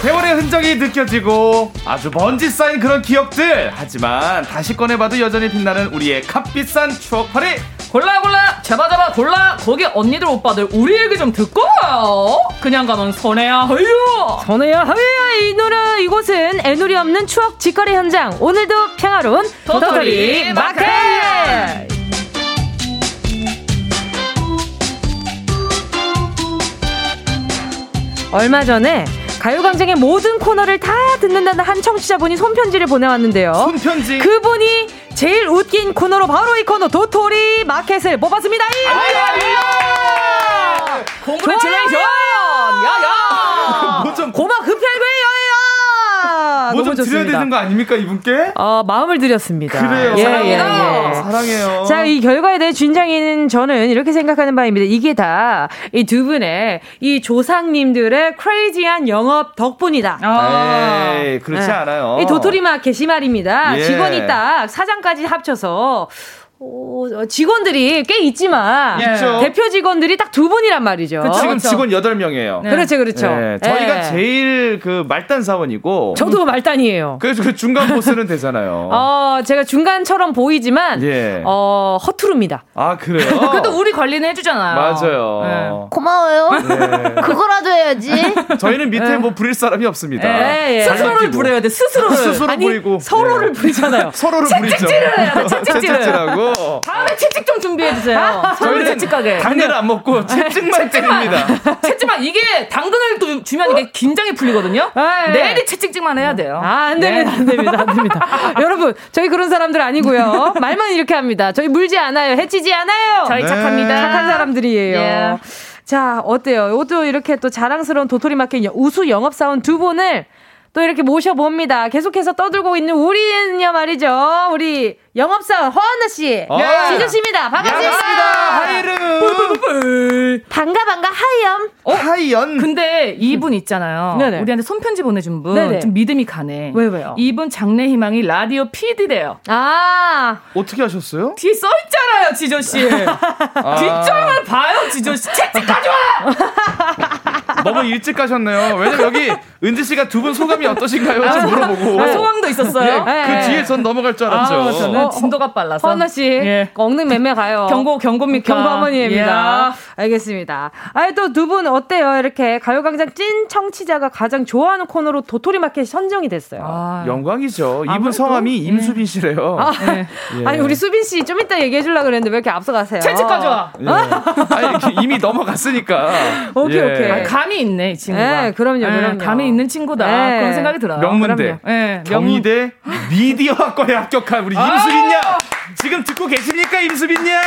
세월의 흔적이 느껴지고 아주 먼지 쌓인 그런 기억들. 하지만 다시 꺼내봐도 여전히 빛나는 우리의 값비싼 추억팔이 골라 골라. 잡아 잡아 골라. 거기 언니들 오빠들 우리 얘기 좀 듣고 와요. 그냥 가면 손해야 허유. 손해야 허유 이 노래 이곳은 애누리 없는 추억 직거래 현장. 오늘도 평화로운 도토리 마켓. 얼마 전에 가요광장의 모든 코너를 다 듣는다는 한 청취자분이 손편지를 보내왔는데요. 손편지? 그분이 제일 웃긴 코너로 바로 이 코너 도토리 마켓을 뽑았습니다. 공그레츄레이션! 야야! 뭐좀 고막 흡혈구예요! 뭐좀 드려야 되는 거 아닙니까 이분께? 어 마음을 드렸습니다. 그래요. 예, 사랑해요. 예, 예. 사랑해요. 자, 이 결과에 대해 준장이는 저는 이렇게 생각하는 바입니다. 이게 다 이 두 분의 이 조상님들의 크레이지한 영업 덕분이다. 아. 에이, 그렇지 네. 않아요. 이 도토리 마켓이 말입니다. 예. 직원이 딱 사장까지 합쳐서 어, 직원들이 꽤 있지만 예. 대표 직원들이 딱 두 분이란 말이죠. 그 지금 그렇죠. 직원 8명이에요. 네. 그렇죠, 그렇죠. 네. 저희가 네. 제일 그 말단 사원이고 저도 말단이에요. 그래서 그 중간 보스는 되잖아요. 어, 제가 중간처럼 보이지만 예. 어, 허투루입니다. 아, 그래요? 그래도 우리 관리는 해 주잖아요. 맞아요. 네. 고마워요. 네. 그거라도 해야지. 저희는 밑에 뭐 부릴 사람이 없습니다. 네, 예. 스스로를 부려야 돼. 스스로를. 스스로 아니, 부리고 서로를 부리잖아요. 서로를 부리죠. 채찍질을 해야 돼. 채찍질을. 다음에 채찍 좀 준비해 주세요. 저희 채찍 가게. 당근을 안 먹고 채찍만 때립니다. 채찍만 이게 당근을 또 주면 이게 긴장이 풀리거든요. 네. 내일이 채찍질만 해야 돼요. 아, 안 됩니다. 안 됩니다. 안 됩니다. 여러분, 저희 그런 사람들 아니고요. 말만 이렇게 합니다. 저희 물지 않아요. 해치지 않아요. 저희 네. 착합니다. 착한 사람들이에요. 예. 자, 어때요? 또 이렇게 또 자랑스러운 도토리 마켓 우수 영업사원 두 분을 또 이렇게 모셔봅니다. 계속해서 떠들고 있는 우리는요 말이죠. 우리 영업사원 허한나 씨, 어. 지조 씨입니다. 반갑습니다. 하이르. 반가 반가 하이염. 어? 하이연. 근데 이분 있잖아요. 네네. 우리한테 손편지 보내준 분. 네네. 좀 믿음이 가네. 왜 왜요? 이분 장래 희망이 라디오 PD래요. 아 어떻게 하셨어요? 뒤에 써 있잖아요, 지조 씨. 아. 뒷절만 봐요, 지조 씨. 채찍 가져와. 너무 일찍 가셨네요. 왜냐면 여기 은지 씨가 두 분 소감이 어떠신가요? 좀 물어보고. 아, 소감도 있었어요. 예, 그 네. 뒤에 전 넘어갈 줄 알았죠. 아, 저는 어, 진도가 빨라서. 허나 씨, 예. 엉능 매매 가요. 경고 경고입니까? 경고 어머니입니다. 예. 알겠습니다. 아니 또두 분 어때요? 이렇게 가요광장 찐 청취자가 가장 좋아하는 코너로 도토리 마켓 선정이 됐어요. 아. 영광이죠. 이분 성함이 예. 임수빈 씨래요. 아, 예. 아니 우리 수빈 씨 좀 이따 얘기해 주려 그랬는데 왜 이렇게 앞서가세요? 채찍 가져와. 예. 아니 이미 넘어갔으니까. 오케이 오케이. 아, 감이 있네 이 친구가. 네, 그럼요, 그럼요. 감이 있는 친구다. 네. 그런 생각이 들어요. 명문대. 네, 경희대 미디어학과에 합격한 우리 임수빈 양. 지금 듣고 계십니까, 임수빈 양?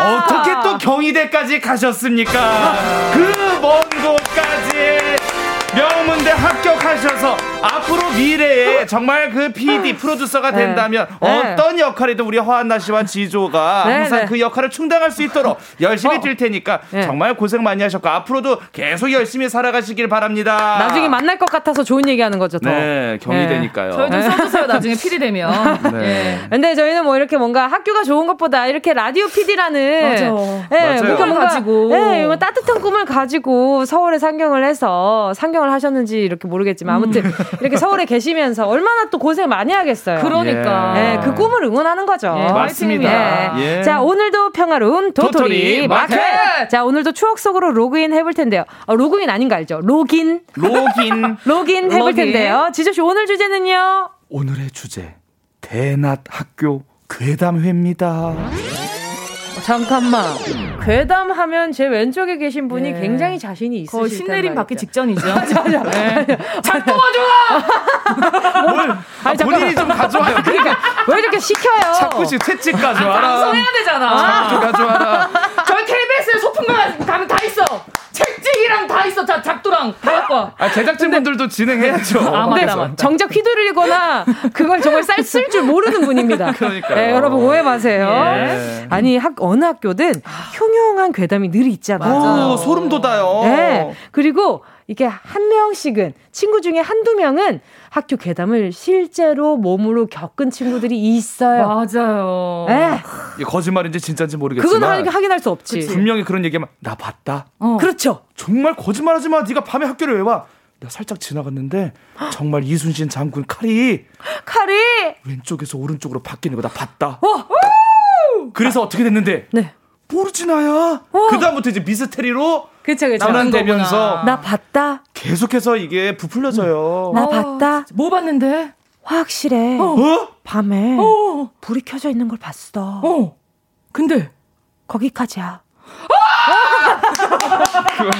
어떻게 또 경희대까지 가셨습니까? 그 먼. 명문대 합격하셔서 앞으로 미래에 정말 그 PD 프로듀서가 네. 된다면 네. 어떤 역할이든 우리 허한나 씨와 지조가 네, 항상 네. 그 역할을 충당할 수 있도록 열심히 어. 뛸 테니까 네. 정말 고생 많이 하셨고 앞으로도 계속 열심히 살아가시길 바랍니다. 나중에 만날 것 같아서 좋은 얘기하는 거죠. 더. 네, 경이 되니까요. 저희 좀 써주세요. 나중에 PD 되면. 네. 근데 저희는 뭐 이렇게 뭔가 학교가 좋은 것보다 이렇게 라디오 PD라는 맞아. 네, 뭔가 뭔가 가지고 네, 따뜻한 꿈을 가지고 서울에 상경을 해서 상경 을 하셨는지 이렇게 모르겠지만 아무튼 음. 이렇게 서울에 계시면서 얼마나 또 고생 많이 하겠어요. 그러니까. 네, 그 꿈을 응원하는 거죠. 예, 맞습니다. 예. 예. 자, 오늘도 평화로운 도토리, 도토리 마켓. 마켓. 자, 오늘도 추억 속으로 로그인 해볼 텐데요. 어, 로그인 아닌 거 알죠? 로긴. 로긴. 로긴 해볼 텐데요. 지조씨 오늘 주제는요? 오늘의 주제. 대낮 학교 괴담회입니다. 잠깐만. 괴담하면 제 왼쪽에 계신 분이 네. 굉장히 자신이 있으시다. 신내림 받기 직전이죠. 맞아, 맞아. 네. 작도 가져와! 뭘? 아니, 아, 본인이 좀 가져와요. 그러니까 왜 이렇게 시켜요? 자꾸씩 채찍 가져와라. 아, 방송해야 되잖아. 작도 가져와라. 저희 KBS에 소풍 가면 다 있어. 책찍이랑 다 있어. 자, 작두랑 다 갖고 와. 아, 제작진분들도 진행해야죠. 아, 맞다, 맞다. 정작 휘두르거나 그걸 정말 쌀 쓸 줄 모르는 분입니다. 그러니까. 네, 여러분 오해 마세요. 예. 아니, 학, 어느 학교든 흉흉한 괴담이 늘 있잖아요. 오, 소름 돋아요. 네. 그리고 이게 한 명씩은 친구 중에 한두 명은 학교 괴담을 실제로 몸으로 겪은 친구들이 있어요. 맞아요. 네. 이게 거짓말인지 진짜인지 모르겠지만 그건 확인할 수 없지. 그치. 분명히 그런 얘기하면 나 봤다. 어. 그렇죠. 정말 거짓말하지 마. 네가 밤에 학교를 왜 와? 내가 살짝 지나갔는데 정말 이순신 장군 칼이 칼이 왼쪽에서 오른쪽으로 바뀌는 거 나 봤다. 어. 그래서 어떻게 됐는데? 네. 모르지 나야. 어. 그다음부터 이제 미스테리로 그쵸, 그쵸. 전환되면서 나 봤다. 계속해서 이게 부풀려져요. 나 어. 봤다. 뭐 봤는데? 화학실에 어? 어? 밤에 어. 불이 켜져 있는 걸 봤어. 어. 근데 거기까지야. 그건,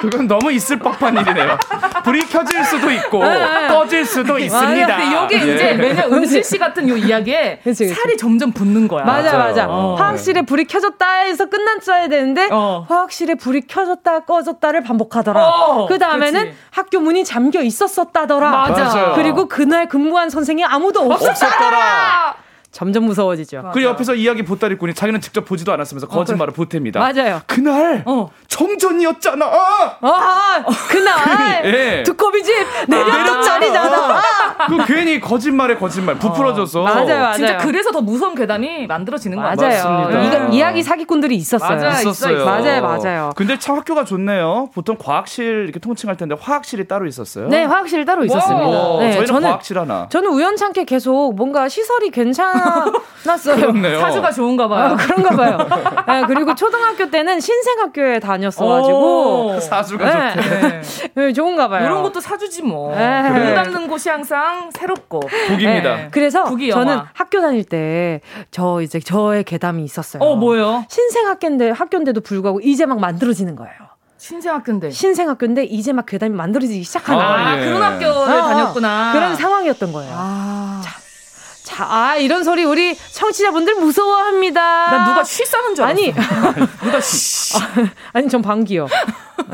그건 너무 있을 법한 일이네요. 불이 켜질 수도 있고 네, 네. 꺼질 수도 있습니다. 근데 이게 예. 이제 왜냐 은실 씨 같은 요 이야기에 그치, 그치. 살이 점점 붙는 거야. 맞아 맞아. 어. 화학실에 불이 켜졌다 해서 끝났어야 되는데 어. 화학실에 불이 켜졌다 꺼졌다를 반복하더라. 어. 그 다음에는 학교 문이 잠겨 있었었다더라. 맞아. 맞아요. 그리고 그날 근무한 선생이 아무도 없었더라. 점점 무서워지죠. 그 옆에서 이야기 보따리꾼이 자기는 직접 보지도 않았으면서 어, 거짓말을 어, 보탭니다. 맞아요. 그날 어. 정전이었잖아. 아, 그날 그, 예. 두꺼비 집 내렸던 자리잖아. 그 괜히 거짓말에 거짓말 부풀어져서. 어. 맞아요, 맞아요. 진짜 그래서 더 무서운 괴담이 만들어지는 거예요. 맞아요. 이, 이야기 사기꾼들이 있었어요. 맞아요, 있었어요. 맞아요, 맞아요. 근데 참 학교가 좋네요. 보통 과학실 이렇게 통칭할 텐데 화학실이 따로 있었어요. 네, 화학실 따로 있었습니다. 네, 저희는 저는, 과학실 하나. 저는 우연찮게 계속 뭔가 시설이 괜찮. 났어요. 그렇네요. 사주가 좋은가 봐요. 아, 그런가 봐요. 네, 그리고 초등학교 때는 신생학교에 다녔어가지고 사주가 네. 좋대. 네, 좋은가 봐요. 이런 것도 사주지 뭐. 네. 문 닫는 곳이 항상 새롭고. 북입니다. 네. 그래서 저는 학교 다닐 때 저 이제 저의 괴담이 있었어요. 어 뭐예요? 신생학교인데 학교인데도 불구하고 이제 막 만들어지는 거예요. 신생학교인데. 신생학교인데 이제 막 괴담이 만들어지기 시작하는 아, 아, 예. 그런 학교를 아, 다녔구나. 그런 상황이었던 거예요. 아. 자, 자, 아, 이런 소리 우리 청취자분들 무서워합니다. 난 누가 쉬 싸는 줄 알았어. 아니, 누가 쉬. 아, 니전 방귀요.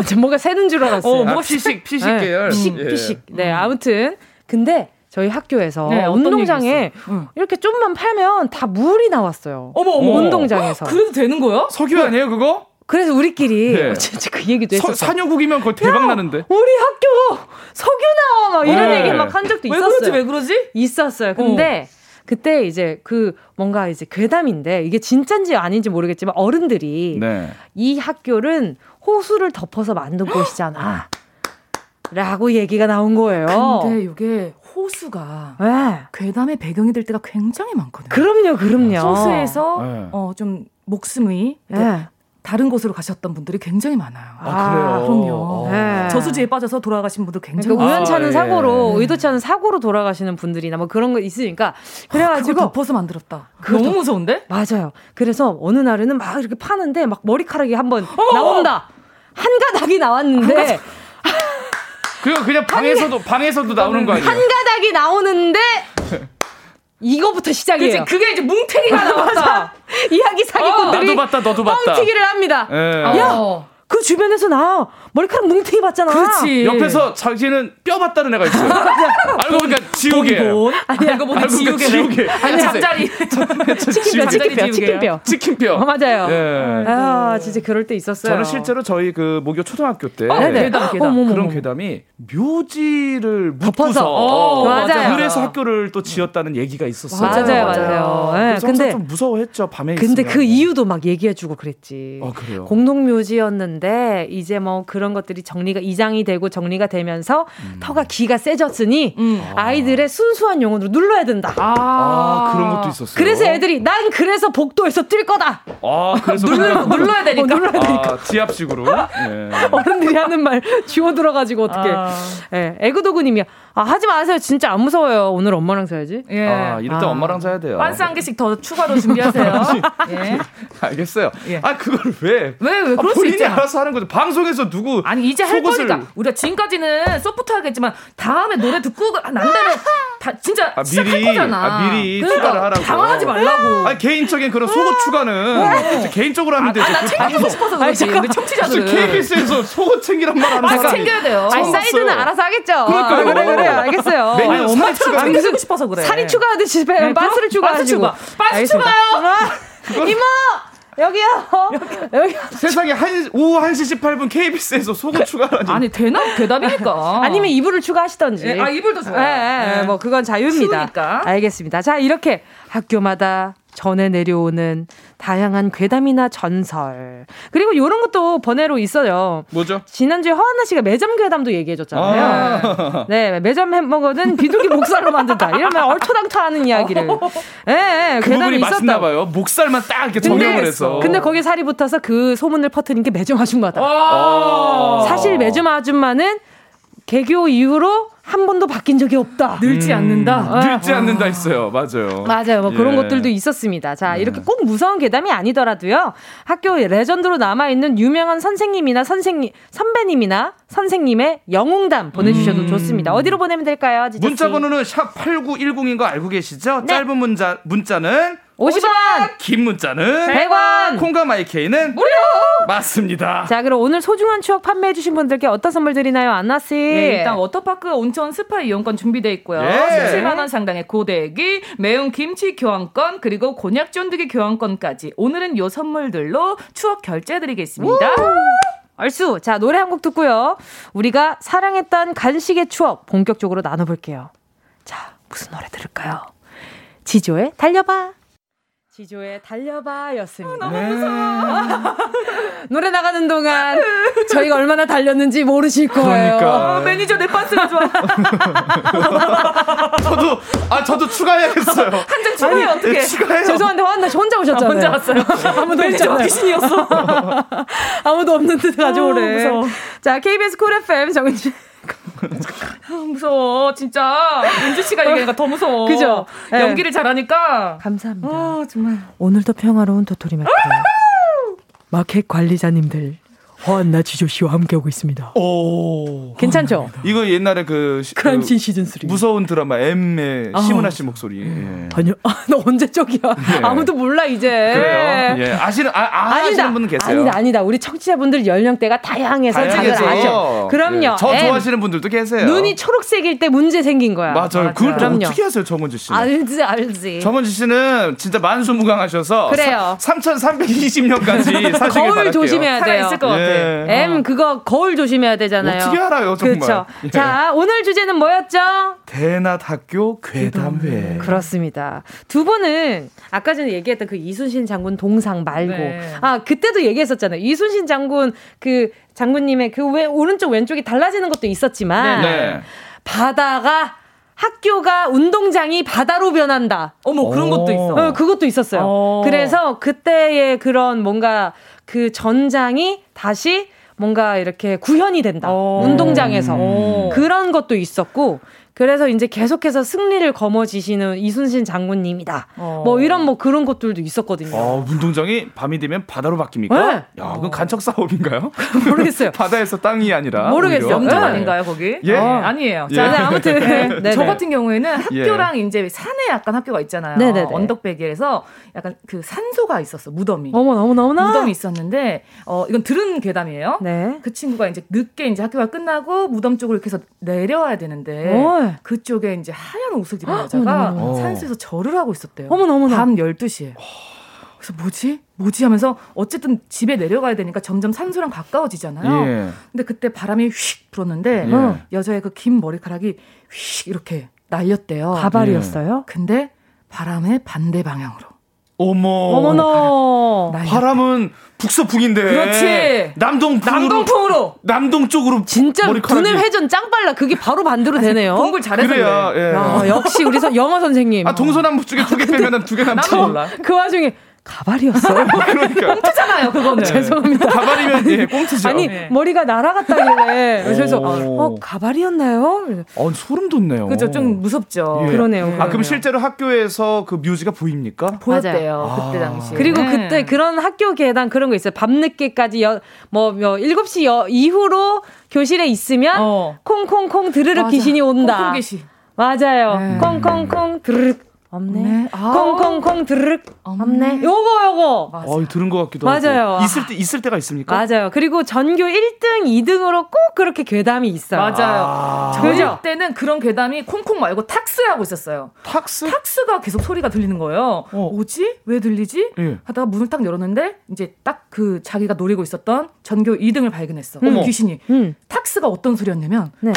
전 뭐가 새는 줄 알았어요. 어, 뭐가 피식, 피식 네, 계열. 피식, 예. 피식. 네, 아무튼. 근데 저희 학교에서 네, 운동장에 응. 이렇게 좀만 팔면 다 물이 나왔어요. 어머, 어머. 운동장에서. 그래도 되는 거야? 석유 아니에요, 그거? 그래서 우리끼리 네. 어, 진짜 그 얘기도 했었어. 산유국이면 그거 대박 야, 나는데. 우리 학교 석유 나와 막 이런 네. 얘기 막 한 적도 왜 있었어요. 그러지? 왜 그러지? 있었어요. 근데 어. 그때 이제 그 뭔가 이제 괴담인데 이게 진짠지 아닌지 모르겠지만 어른들이 네. 이 학교는 호수를 덮어서 만든 곳이잖아. 라고 얘기가 나온 거예요. 근데 이게 호수가 네. 괴담의 배경이 될 때가 굉장히 많거든요. 그럼요, 그럼요. 호수에서 네. 어, 좀 목숨이 네. 다른 곳으로 가셨던 분들이 굉장히 많아요. 아, 그래요? 그럼요. 네. 저수지에 빠져서 돌아가신 분들 굉장히 그러니까 우연찮은 아, 예. 사고로 의도치 않은 사고로 돌아가시는 분들이나 뭐 그런 거 있으니까 그래가지고 아, 덮어서 만들었다. 너무 무서운데? 맞아요. 그래서 어느 날에는 막 이렇게 파는데 막 머리카락이 한번 나온다. 한 가닥이 나왔는데 그거 그냥 방에서도 방에서도 나오는 거 아니에요? 한 가닥이 나오는데 이거부터 시작이에요. 그치, 그게 이제 뭉탱이가 나왔다. 이야기 사기꾼들이 어, 나도 봤다, 너도 봤다. 뻥튀기를 합니다. 예. 야, 그 주변에서 나 머리카락 뭉탱이 봤잖아. 그렇지. 옆에서 자기는 뼈 봤다는 애가 있어요. 알고 보니까. 아니, 알고 보니까. 지우개. 아니, 잠자리. 치킨뼈, 치킨뼈, 치킨뼈. 치킨뼈. 어, 맞아요. 예. 아, 진짜 그럴 때 있었어요. 저는 실제로 저희 그 모교 초등학교 때 어, 네. 괴담, 괴담. 그런 괴담이 묘지를 묶어서 어, 맞아요. 그래서 학교를 또 지었다는 얘기가 있었어요. 맞아요, 맞아요. 네, 근데 좀 무서워했죠 밤에. 근데 있으면. 그 이유도 막 얘기해주고 그랬지. 어, 그래요. 공동묘지였는데 이제 뭐 그런 것들이 정리가 이장이 되고 정리가 되면서 음. 터가 기가 세졌으니 음. 아이들의 순수한 영혼으로 눌러야 된다. 아, 아, 그런 것도 있었어요. 그래서 애들이 난 그래서 복도에서 뛸 거다. 아 그래서 눌러, 눌러야 되니까. 어, 눌러야 되니까. 아, 지압식으로. 예. 어른들이 하는 말 쥐어 들어가지고 어떻게? 아. 예, 애그도구님이야. 아, 하지 마세요. 진짜 안 무서워요. 오늘 엄마랑 자야지. 예. 아, 이럴 때 아. 엄마랑 자야 돼요. 반스 한 개씩 더 추가로 준비하세요. 예. 알겠어요. 예. 아, 그걸 왜? 왜, 왜? 그럴 아, 수. 알아서 하는 거죠. 방송에서 누구. 아니, 이제 할 속옷을... 거니까. 우리가 지금까지는 소프트 하겠지만, 다음에 노래 듣고 난 다음에 다 진짜 아, 미리, 거잖아. 아, 미리 그러니까 추가를 하라고. 당황하지 말라고. 아, 개인적인 그런 속옷 추가는 개인적으로 하면 되죠. 아, 나그 챙기고. 싶어서 그렇지. 우리 청취자들은. KBS에서 속옷 챙기란 말 하는 사람. 챙겨야 돼요. 아니, 사이드는 알아서 하겠죠. 그러니까 그래, 그래, 알겠어요. 아니, 엄마처럼 챙기고 싶어서 그래. 살이 추가하듯이 네, 빤스를 추가하시고. 빤스 추가요. 이모! 여기요. 여기. 세상에 한 오후 1시 18분 KBS에서 속옷 그, 추가라니. 아니 대답 대답이니까. 아니면 이불을 추가하시던지. 예, 아 이불도 좋아요. 예, 예, 예. 뭐 그건 자유입니다. 추우니까. 알겠습니다. 자 이렇게 학교마다 전해 내려오는 다양한 괴담이나 전설 그리고 이런 것도 번외로 있어요. 뭐죠? 지난주에 허한나 씨가 매점 괴담도 얘기해줬잖아요. 아~ 네, 매점 햄버거는 비둘기 목살로 만든다. 이러면 얼토당토하는 이야기를. 예, 네, 그 부분이 맛있나 봐요. 목살만 딱 이렇게 정형을 해서. 근데 거기에 살이 붙어서 그 소문을 퍼뜨린 게 매점 아줌마다. 사실 매점 아줌마는 개교 이후로 한 번도 바뀐 적이 없다. 늙지 음, 않는다. 늙지 아. 않는다 있어요. 맞아요. 맞아요. 뭐 예. 그런 것들도 있었습니다. 자, 네. 이렇게 꼭 무서운 괴담이 아니더라도요. 학교 레전드로 남아 있는 유명한 선생님이나 선생님 선배님이나 선생님의 영웅담 보내 주셔도 음. 좋습니다. 어디로 보내면 될까요? 문자 번호는 샵 8910인 거 알고 계시죠? 네. 짧은 문자 문자는 50원! 긴 문자는 100원! 콩과 마이케이는 무료! 맞습니다. 자, 그럼 오늘 소중한 추억 판매해주신 분들께 어떤 선물 드리나요, 한나씨? 네, 일단 워터파크 온천 스파 이용권 준비되어 있고요. 예. 17만원 상당의 고데기, 매운 김치 교환권, 그리고 곤약 쫀득이 교환권까지 오늘은 요 선물들로 추억 결제해드리겠습니다. 얼쑤! 자, 노래 한 곡 듣고요. 우리가 사랑했던 간식의 추억 본격적으로 나눠볼게요. 자, 무슨 노래 들을까요? 지조의 달려봐. 지조의 달려봐였습니다. 아, 너무 무서워. 노래 나가는 동안 저희가 얼마나 달렸는지 모르실 거예요. 그러니까. 어, 매니저 내 빤스가 좋아. 저도 아 저도 추가해야겠어요. 한 장 추가해 어떻게? 네, 추가해요. 죄송한데 한나 혼자 오셨잖아요. 아, 혼자 왔어요. 아무도 매니저 귀신이었어. 아무도 없는 듯 가져오래. 어, 자 KBS 쿨 FM 정은지. 아, 무서워 진짜. 윤주 씨가 얘기하니까 더 무서워. 그죠? 네. 연기를 잘하니까. 감사합니다. 아, 정말. 오늘도 평화로운 도토리 마켓 마켓 관리자님들 허한나 지조 씨와 함께하고 있습니다. 오. 괜찮죠? 이거 옛날에 그. 크라임씬 그 시즌 3. 무서운 드라마 M의 아. 심은하 씨 목소리. 예. 아니요. 아, 너 언제 쪽이야? 예. 아무도 몰라, 이제. 그래요? 예. 아시는, 아, 아 아시는 분은 계세요. 아니다, 아니다. 우리 청취자분들 연령대가 다양해서 다들 아셔. 그럼요. 예. 저 좋아하시는 분들도 계세요. 눈이 초록색일 때 문제 생긴 거야. 맞아요. 맞아요. 그걸 그럼요. 어떻게 하세요, 정은지 씨? 알지, 알지. 정은지 씨는 진짜 만수무강하셔서. 그래요. 3320년까지 사시길 거울 조심해야 돼요. 있을 것 같아. 예. M 그거 거울 조심해야 되잖아요. 어떻게 알아요, 정말. 그렇죠. 예. 자, 오늘 주제는 뭐였죠? 대낮학교 괴담회. 그렇습니다. 두 분은 아까 전에 얘기했던 그 이순신 장군 동상 말고 네. 아 그때도 얘기했었잖아요. 이순신 장군 그 장군님의 그 왜 오른쪽 왼쪽이 달라지는 것도 있었지만 네. 네. 바다가 학교가 운동장이 바다로 변한다. 어머 그런 것도 있어. 어, 그것도 있었어요. 오. 그래서 그때의 그런 뭔가 그 전장이 다시 뭔가 이렇게 구현이 된다. 오. 운동장에서 오. 그런 것도 있었고 그래서 이제 계속해서 승리를 거머쥐시는 이순신 장군님이다. 어. 뭐 이런 뭐 그런 것들도 있었거든요. 어, 운동장이 밤이 되면 바다로 바뀝니까? 네. 야, 그건 간척 사업인가요? 모르겠어요. 바다에서 땅이 아니라 모르겠어요. 영점 네. 아닌가요, 거기? 예. 어, 아니에요. 자, 네, 아무튼 네. 네. 저 같은 경우에는 학교랑 예. 이제 산에 약간 학교가 있잖아요. 네네네. 언덕배기에서 약간 그 산소가 있었어 무덤이. 어머 너무 너무 나 무덤이 있었는데 어 이건 들은 괴담이에요. 네. 그 친구가 이제 늦게 이제 학교가 끝나고 무덤 쪽으로 이렇게 해서 내려와야 되는데 오. 그쪽에 이제 하얀 옷을 입은 여자가 어머나. 산수에서 절을 하고 있었대요. 어머나 어머나. 밤 12시에. 그래서 뭐지? 뭐지 하면서 어쨌든 집에 내려가야 되니까 점점 산소랑 가까워지잖아요. 예. 근데 그때 바람이 휙 불었는데 예. 여자의 그 긴 머리카락이 휙 이렇게 날렸대요. 가발이었어요? 예. 근데 바람의 반대 방향으로. 어머. 어머나. 바람은 북서풍인데. 그렇지. 남동풍으로. 남동풍으로. 남동 쪽으로. 진짜 두뇌 회전 짱 빨라. 그게 바로 반대로 되네요. 공부를 잘해서 그래야. 그래. 예. 야, 역시 우리 영어 선생님. 아 동서남북 쪽에 두 개 빼면은 두개 남지 몰라. 그 와중에 가발이었어요. 그러니까. 꽁트잖아요, 그거는. 죄송합니다. 가발이면 예, 꽁트죠. 아니 네. 머리가 날아갔다길래 그래서 어 가발이었나요? 어 소름 돋네요. 그죠, 좀 무섭죠. 예. 그러네요, 그러네요. 아 그럼 실제로 학교에서 그 뮤즈가 보입니까? 보였대요 아. 그때 당시. 그리고 네. 그때 그런 학교 계단 그런 거 있어요. 밤늦게까지 여, 뭐, 뭐 7시 여, 이후로 교실에 있으면 어. 콩콩콩 드르륵 귀신이 온다. 콩콩 귀신. 맞아요. 네. 콩콩콩 드르륵 없네. 네. 아~ 콩콩콩 드르륵 없네. 요거 요거. 맞아. 어, 들은 것 같기도 맞아요. 하고. 있을 때 있을 때가 있습니까? 맞아요. 그리고 전교 1등, 2등으로 꼭 그렇게 괴담이 있어요. 맞아요. 아~ 저희 그죠? 때는 그런 괴담이 콩콩 말고 탁스라고 있었어요. 탁스? 탁스가 계속 소리가 들리는 거예요. 어. 뭐지? 왜 들리지? 예. 하다가 문을 딱 열었는데 이제 딱 그 자기가 노리고 있었던 전교 2등을 발견했어. 음. 귀신이. 음. 탁스가 어떤 소리였냐면 네.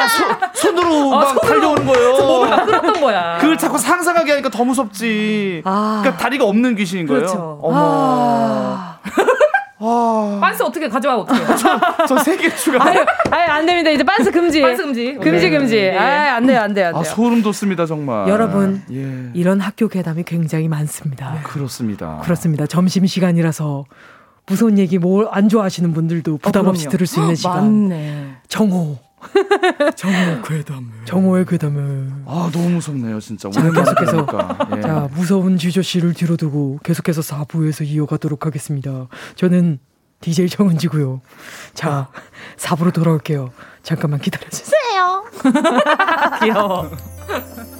아, 소, 손으로 아, 막 달려오는 거예요. 몸을 끌었던 거야. 그걸 자꾸 상상하게 하니까 더 무섭지. 아. 그러니까 다리가 없는 귀신인 거예요. 그렇죠. 어머. 아. 아. 빤스 어떻게 가져와 어떻게? 저세 개 추가. 아유, 아유, 안 됩니다. 이제 빤스 금지. 빤스 금지. 금지 네. 금지. 네. 아, 안 돼요, 안 돼요, 안 돼요. 아, 소름 돋습니다, 정말. 여러분, 예. 이런 학교 괴담이 굉장히 많습니다. 네. 그렇습니다. 그렇습니다. 점심 시간이라서 무서운 얘기 뭐안 좋아하시는 분들도 부담 없이 어, 들을 수 있는 시간. 맞네. 정호. 정호 괴담을. 정호의 괴담을. 아 너무 무섭네요 진짜. 자 계속해서 예. 자 무서운 지조 씨를 뒤로 두고 계속해서 4부에서 이어가도록 하겠습니다. 저는 DJ 정은지고요. 자 4부로 돌아올게요. 잠깐만 기다려주세요. 귀여워.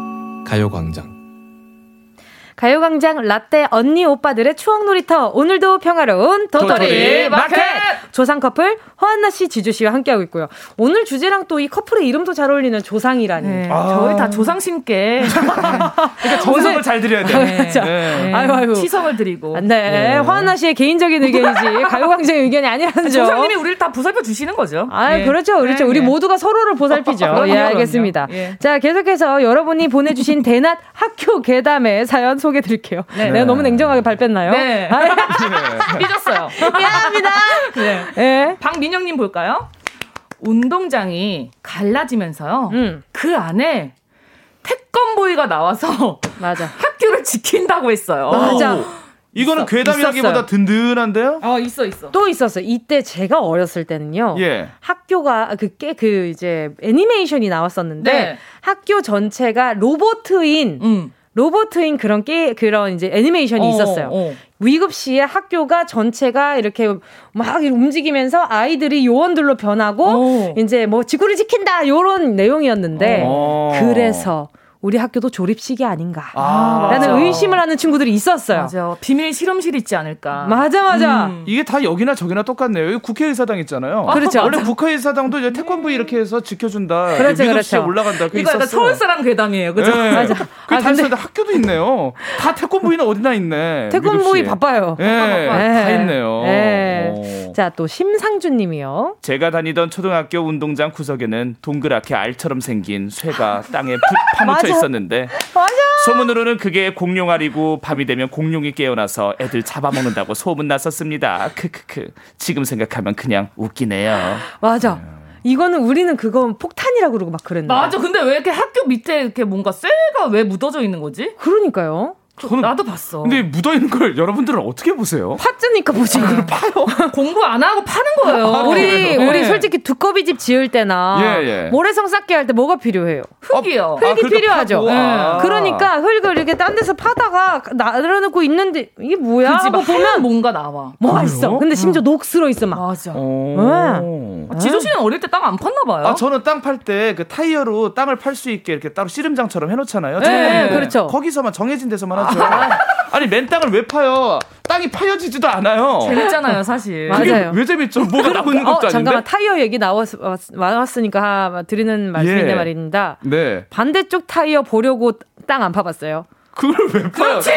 가요광장. 가요광장 라떼 언니 오빠들의 추억 놀이터. 오늘도 평화로운 도토리, 마켓 조상 커플 허한나 씨, 지주 씨와 함께하고 있고요. 오늘 주제랑 또 이 커플의 이름도 잘 어울리는 조상이라니. 네. 아~ 저희 다 조상신께 그러니까 정성을 잘 드려야 돼요. 네. 네. 아유, 아유. 시성을 드리고. 네. 네. 허한나 씨의 개인적인 의견이지 가요광장의 의견이 아니라는 점. 조상님이 우리를 다 보살펴 주시는 거죠. 아, 네. 그렇죠, 그렇죠. 우리 네. 모두가 서로를 보살피죠. 예, 알겠습니다. 예. 자, 계속해서 여러분이 보내주신 대낮 학교 괴담의 사연 소개 드릴게요. 네. 내가 너무 냉정하게 발뺐나요? 네. 아, 삐졌어요. 미안합니다. 네. 네. 박민영님 볼까요? 운동장이 갈라지면서요. 음. 그 안에 태권보이가 나와서 맞아. 학교를 지킨다고 했어요. 맞아. 이거는 괴담이라기보다 든든한데요? 어, 있어, 있어. 또 있었어요. 이때 제가 어렸을 때는요. 예. 학교가 그게 그 이제 애니메이션이 나왔었는데 네. 학교 전체가 로보트인 음. 로보트인 그런 게 그런 이제 애니메이션이 어, 있었어요. 어. 위급 시에 학교가 전체가 이렇게 막 움직이면서 아이들이 요원들로 변하고 어. 이제 뭐 지구를 지킨다 요런 내용이었는데 어. 그래서 우리 학교도 졸업식이 아닌가라는 아, 의심을 하는 친구들이 있었어요. 맞아. 비밀 실험실 있지 않을까. 맞아, 맞아. 음. 이게 다 여기나 저기나 똑같네요. 여기 국회의사당 있잖아요. 아, 그렇죠. 원래 국회의사당도 이제 태권부 이렇게 해서 지켜준다. 그렇죠, 그렇죠. 올라간다. 이거 약간 서울 사람 괴담이에요, 그죠? 네. 맞아. 그 아, 근데 학교도 있네요. 다 태권부인은 어디나 있네. 태권부이 바빠요. 네. 네. 다 있네요. 네. 자, 또 심상준님이요. 제가 다니던 초등학교 운동장 구석에는 동그랗게 알처럼 생긴 쇠가 땅에 파묻혀 있었는데 맞아. 소문으로는 그게 공룡알이고 밤이 되면 공룡이 깨어나서 애들 잡아먹는다고 소문 났었습니다. 크크크. 지금 생각하면 그냥 웃기네요. 맞아. 이거는 우리는 그건 폭탄이라고 그러고 막 그랬는데. 맞아. 근데 왜 이렇게 학교 밑에 이렇게 뭔가 쇠가 왜 묻어져 있는 거지? 그러니까요. 저는 나도 봤어. 근데 묻어 있는 걸 여러분들은 어떻게 보세요? 팠으니까 보지. 아, 그걸 파요. 공부 안 하고 파는 거예요. 아, 우리 우리 네. 솔직히 두꺼비 집 지을 때나 예, 예. 모래성 쌓기 할 때 뭐가 필요해요? 흙이요. 아, 흙이 필요하죠. 네. 그러니까 흙을 이렇게 딴 데서 파다가 나눠놓고 있는데 이게 뭐야? 그 하고 보면 뭔가 나와. 뭐가 있어. 근데 심지어 녹슬어 있어 막. 맞아. 네. 지조 씨는 어릴 때 땅 안 팠나 봐요. 아 저는 땅 팔 때 그 타이어로 땅을 팔 수 있게 이렇게 따로 씨름장처럼 해놓잖아요. 네, 그렇죠. 거기서만 정해진 데서만 하죠. 아니 맨 땅을 왜 파요? 땅이 파여지지도 않아요. 재밌잖아요, 사실. 맞아요. 왜 재밌죠? 뭐가 나오는 것도 어, 아닌데. 잠깐만 타이어 얘기 나왔 나왔으니까 드리는 말씀인데 예. 말입니다. 네. 반대쪽 타이어 보려고 땅 안 파봤어요. 그걸 왜 파요? 그렇지.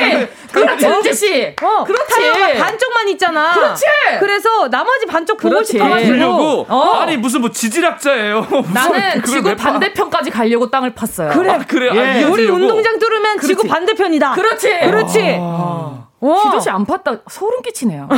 그렇지, 씨. 어, 그렇지. 타이어가 반쪽만 있잖아. 그렇지. 그래서 나머지 반쪽 보고 싶어가지고. 어. 아니 무슨 뭐 지질학자예요. 나는 지구 반대편까지 가려고 땅을 팠어요. 그래, 아, 그래. 예. 아, 우리 운동장 뚫으면 그렇지. 지구 반대편이다. 그렇지. 그렇지. 아. 지조씨 안 팠다 소름 끼치네요. 아,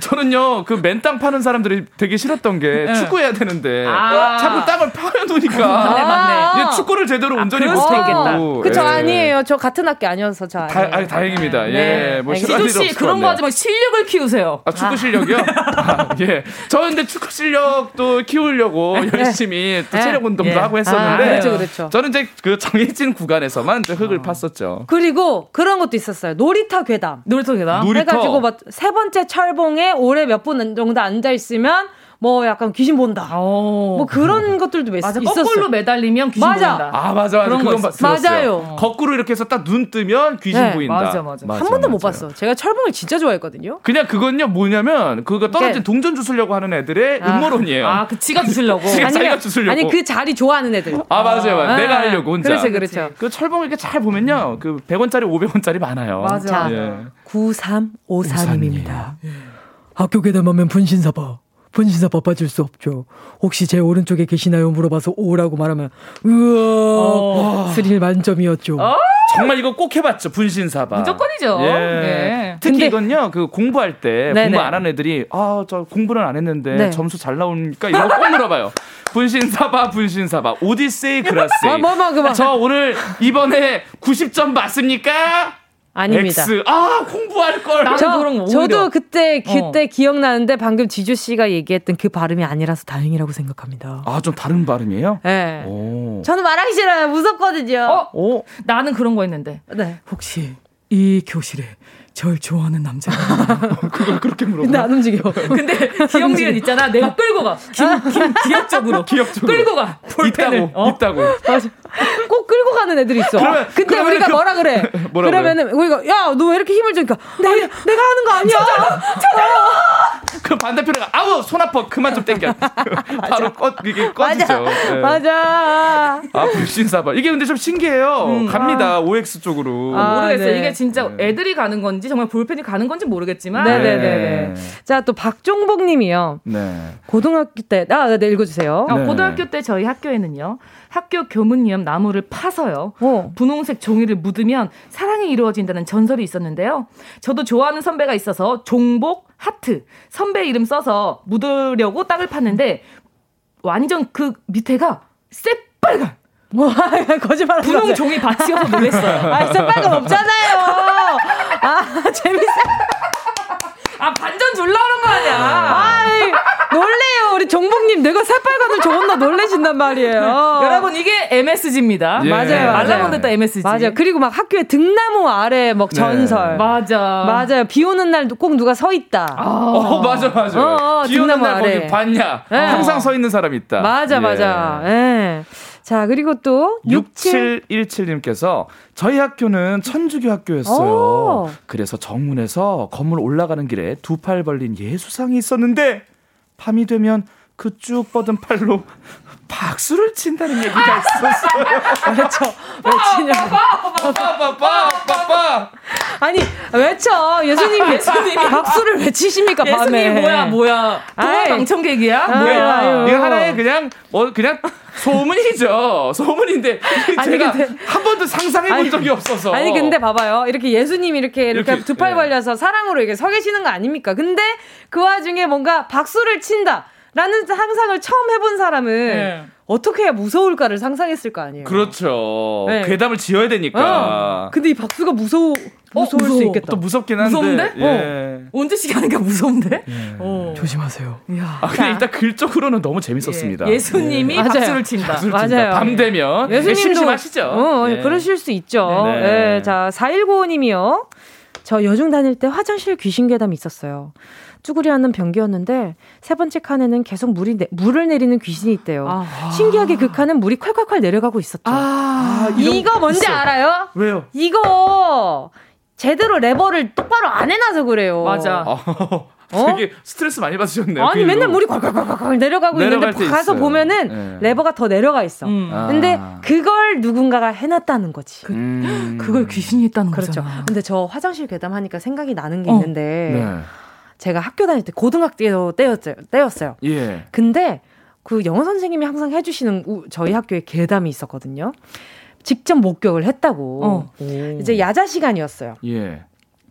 저는요 그 맨땅 파는 사람들이 되게 싫었던 게 네. 축구해야 되는데 아~ 자꾸 땅을 파놓으니까 맞네 맞네. 축구를 제대로 아, 온전히 못하겠다. 그쵸 예. 아니에요. 저 같은 학교 아니어서 저. 다, 아니, 다행입니다. 예, 네. 예, 뭐 지조 씨 그런 거 하지 마 실력을 키우세요. 아 축구 실력이요? 아, 예. 저 근데 축구 실력도 키우려고 네. 열심히 또 체력 운동도 예. 하고 했었는데. 아, 그렇죠 그렇죠. 저는 이제 그 정해진 구간에서만 흙을 어. 팠었죠. 그리고 그런 것도 있었어요. 놀이터 괴담. 놀이터 괴담. 놀이터. 해가지고 막 세 번째 철봉에 오래 몇 분 정도 앉아 있으면 뭐 약간 귀신 본다. 오. 어. 뭐 그런 것들도 맞아, 있었어. 거꾸로 매달리면 귀신 맞아. 보인다. 아 맞아 맞아. 그런 거 맞아요. 어. 거꾸로 이렇게 해서 딱 눈 뜨면 귀신 네. 보인다. 맞아 맞아. 맞아 한 번도. 못 봤어. 제가 철봉을 진짜 좋아했거든요. 그냥 그건요 뭐냐면 그거 떨어진 동전 주술려고 하는 애들의 아. 음모론이에요. 아 그 지가 주술려고. 지가 아니, 자기가 주술려고. 아니 그 자리 좋아하는 애들. 아 맞아요 맞아요. 아. 내가 하려고 혼자. 그렇죠 그렇죠. 그 철봉 이렇게 잘 보면요 그 100원짜리 500원짜리 많아요. 맞아. 자, 예. 9354님입니다. 예. 학교 괴담하면 분신사바. 분신사 바빠질 수 없죠. 혹시 제 오른쪽에 계시나요? 물어봐서 오라고 말하면 우와 어. 스릴 만점이었죠. 어? 정말 이거 꼭 해봤죠 분신사바. 무조건이죠. 예. 네. 특히 근데, 이건요 그 공부할 때 네네. 공부 안 한 애들이 아 저 공부는 안 했는데 네. 점수 잘 나오니까 이거 꼭 물어봐요. 분신사바 분신사바 오디세이 그라세이. 아, 뭐, 뭐, 그, 뭐. 저 오늘 이번에 90점 맞습니까? 아닙니다. X. 아 공부할 걸. 저, 그런 저도 그때 그때 어. 기억나는데 방금 지주 씨가 얘기했던 그 발음이 아니라서 다행이라고 생각합니다. 아 좀 다른 발음이에요? 네. 오. 저는 말하기 싫어요. 무섭거든요. 어? 오. 나는 그런 거 했는데. 네. 혹시 이 교실에 절 좋아하는 남자가 그걸 그렇게 물어봐. 근데 안 움직여. 근데 기억니은 있잖아. 내가 끌고 가. 기, 기, 기억적으로. 기억적으로. 끌고 가. 볼펜을. 있다고. 어? 있다고. 맞아. 꼭 끌고 가는 애들이 있어. 그러면, 근데 우리가 그, 뭐라 그래? 뭐라 그러면은 그래? 우리가 야 너 왜 이렇게 힘을 주니까 내가 내가 하는 거 아니야. 찾아. 그 반대편에 아우 손 아파 그만 좀 땡겨. 바로 꺼 이게 꺼지죠. 맞아. 네. 맞아. 아 불신사발 이게 근데 좀 신기해요. 음, 갑니다 아. OX 쪽으로. 아, 모르겠어요. 네. 이게 진짜 네. 애들이 가는 건지 정말 볼펜이 가는 건지 모르겠지만. 네네네. 네. 자또 박종복님이요. 네. 고등학교 때 아, 네 읽어주세요. 어, 고등학교 때 저희 학교에는요. 학교 교문위험 나무를 파서요. 어. 분홍색 종이를 묻으면 사랑이 이루어진다는 전설이 있었는데요. 저도 좋아하는 선배가 있어서 종복 하트 선배 이름 써서 묻으려고 땅을 팠는데 완전 그 밑에가 새빨간 뭐 거짓말 분홍 종이 밭이어서 놀랬어요. 아, 새빨간 없잖아요. 아, 재밌어. 아, 반전 줄라 그런 거 아니야. 아이, 놀래요, 우리 정복님 내가 새빨간을 적었나 놀래신단 말이에요. 여러분 이게 MSG입니다. 예. 맞아요. 알라몬 됐다 MSG. 맞아요. 그리고 막 학교에 등나무 아래 막 네. 전설. 네. 맞아. 맞아요. 비 오는 날 꼭 누가 서 있다. 아. 어 맞아 맞아. 어, 어, 비 오는 날 아래. 거기 봤냐? 네. 항상 서 있는 사람 있다. 맞아 예. 맞아. 예. 자, 그리고 또 6717님께서 저희 학교는 천주교 학교였어요. 오. 그래서 정문에서 건물 올라가는 길에 두 팔 벌린 예수상이 있었는데 밤이 되면 그 쭉 뻗은 팔로 박수를 친다는 얘기가 있었어요. 외쳐. 외치냐고. 빠빠빠빠빠. 아니, 외쳐. 예수님, 예수님이 박수를 외치십니까, 밤에. 예수님 뭐야, 뭐야. 동화 방청객이야? 뭐야. 이거 하나의 그냥, 뭐, 그냥 소문이죠. 소문인데 아니, 제가 근데, 한 번도 상상해 본 적이 없어서. 아니 근데 봐봐요. 이렇게 예수님 이렇게 이렇게, 이렇게 두팔 네. 벌려서 사랑으로 이렇게 서 계시는 거 아닙니까? 근데 그 와중에 뭔가 박수를 친다. 라는 상상을 처음 해본 사람은 네. 어떻게 해야 무서울까를 상상했을 거 아니에요. 그렇죠. 네. 괴담을 지어야 되니까. 어. 근데 이 박수가 무서워. 무서울 어, 수 있겠다. 또 무섭긴 한데. 무서운데? 예. 어. 언제씩 하는 게 무서운데? 예. 어. 조심하세요. 야. 아, 근데 일단 글적으로는 너무 재밌었습니다. 예. 수님이 예. 박수를 친다. 박수를 맞아요. 친다. 밤 되면. 예수님도. 심심하시죠? 어, 예. 그러실 수 있죠. 네. 예. 자, 4195님이요. 저 여중 다닐 때 화장실 귀신 괴담이 있었어요. 쭈구리 하는 변기였는데 세 번째 칸에는 계속 물이 내, 물을 내리는 귀신이 있대요. 아. 신기하게 그 칸은 물이 콸콸콸 내려가고 있었죠. 아, 아 이거 뭔지 있어. 알아요? 왜요? 이거 제대로 레버를 똑바로 안 해놔서 그래요. 맞아. 어? 되게 스트레스 많이 받으셨네요. 아니 맨날 물이 콸콸콸콸 내려가고 있는데 가서 있어요. 보면은 네. 레버가 더 내려가 있어. 음. 근데 아. 그걸 누군가가 해놨다는 거지. 그, 음. 그걸 귀신이 했다는 그렇죠. 거잖아. 근데 저 화장실 괴담 하니까 생각이 나는 게 어. 있는데 네. 제가 학교 다닐 때 고등학교 때였어요. 때였어요. 예. 근데 그 영어 선생님이 항상 해주시는 우, 저희 학교에 괴담이 있었거든요. 직접 목격을 했다고. 어. 이제 야자 시간이었어요. 예.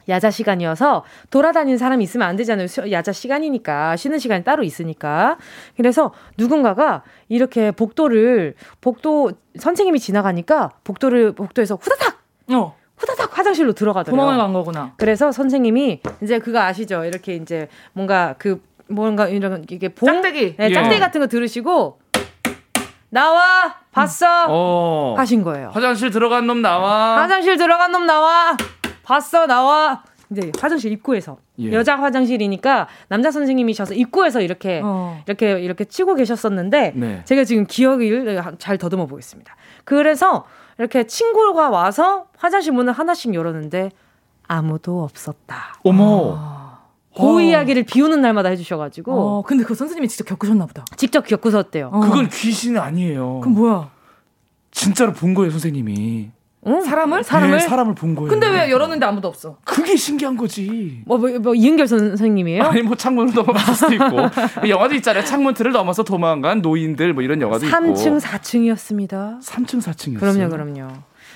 야자 시간이어서 돌아다니는 사람이 있으면 안 되잖아요. 야자 시간이니까 쉬는 시간이 따로 있으니까. 그래서 누군가가 이렇게 복도를 복도 선생님이 지나가니까 복도를 복도에서 후다닥 어. 후다닥 화장실로 들어가더라고요. 구멍을 간 거구나. 그래서 선생님이 이제 그거 아시죠? 이렇게 이제 뭔가 그 뭔가 이런 이게 봉 짝대기 네, 짝대기 예. 같은 거 들으시고 나와 봤어 어. 하신 거예요. 화장실 들어간 놈 나와. 화장실 들어간 놈 나와. 봤어 나와. 이제 화장실 입구에서 예. 여자 화장실이니까 남자 선생님이셔서 입구에서 이렇게 어. 이렇게 이렇게 치고 계셨었는데 네. 제가 지금 기억을 잘 더듬어 보겠습니다. 그래서 이렇게 친구가 와서 화장실 문을 하나씩 열었는데 아무도 없었다. 어머. 아. 그 어. 이야기를 비 오는 날마다 해주셔가지고. 어, 근데 그 선생님이 직접 겪으셨나 보다. 직접 겪으셨대요. 어. 그건 귀신 아니에요. 그럼 뭐야? 진짜로 본 거예요, 선생님이. 응? 사람을? 사람을? 네, 사람을 본 거예요. 근데 왜 열었는데 아무도 없어? 그게 신기한 거지. 뭐, 뭐, 뭐 이은결 선생님이에요? 아니, 뭐 창문을 넘어갈 수도 있고. 영화도 있잖아요. 창문 틀을 넘어서 도망간 노인들 뭐 이런 영화도 3층, 있고. 3층, 4층이었습니다. 3층, 4층이었어요. 그럼요, 그럼요.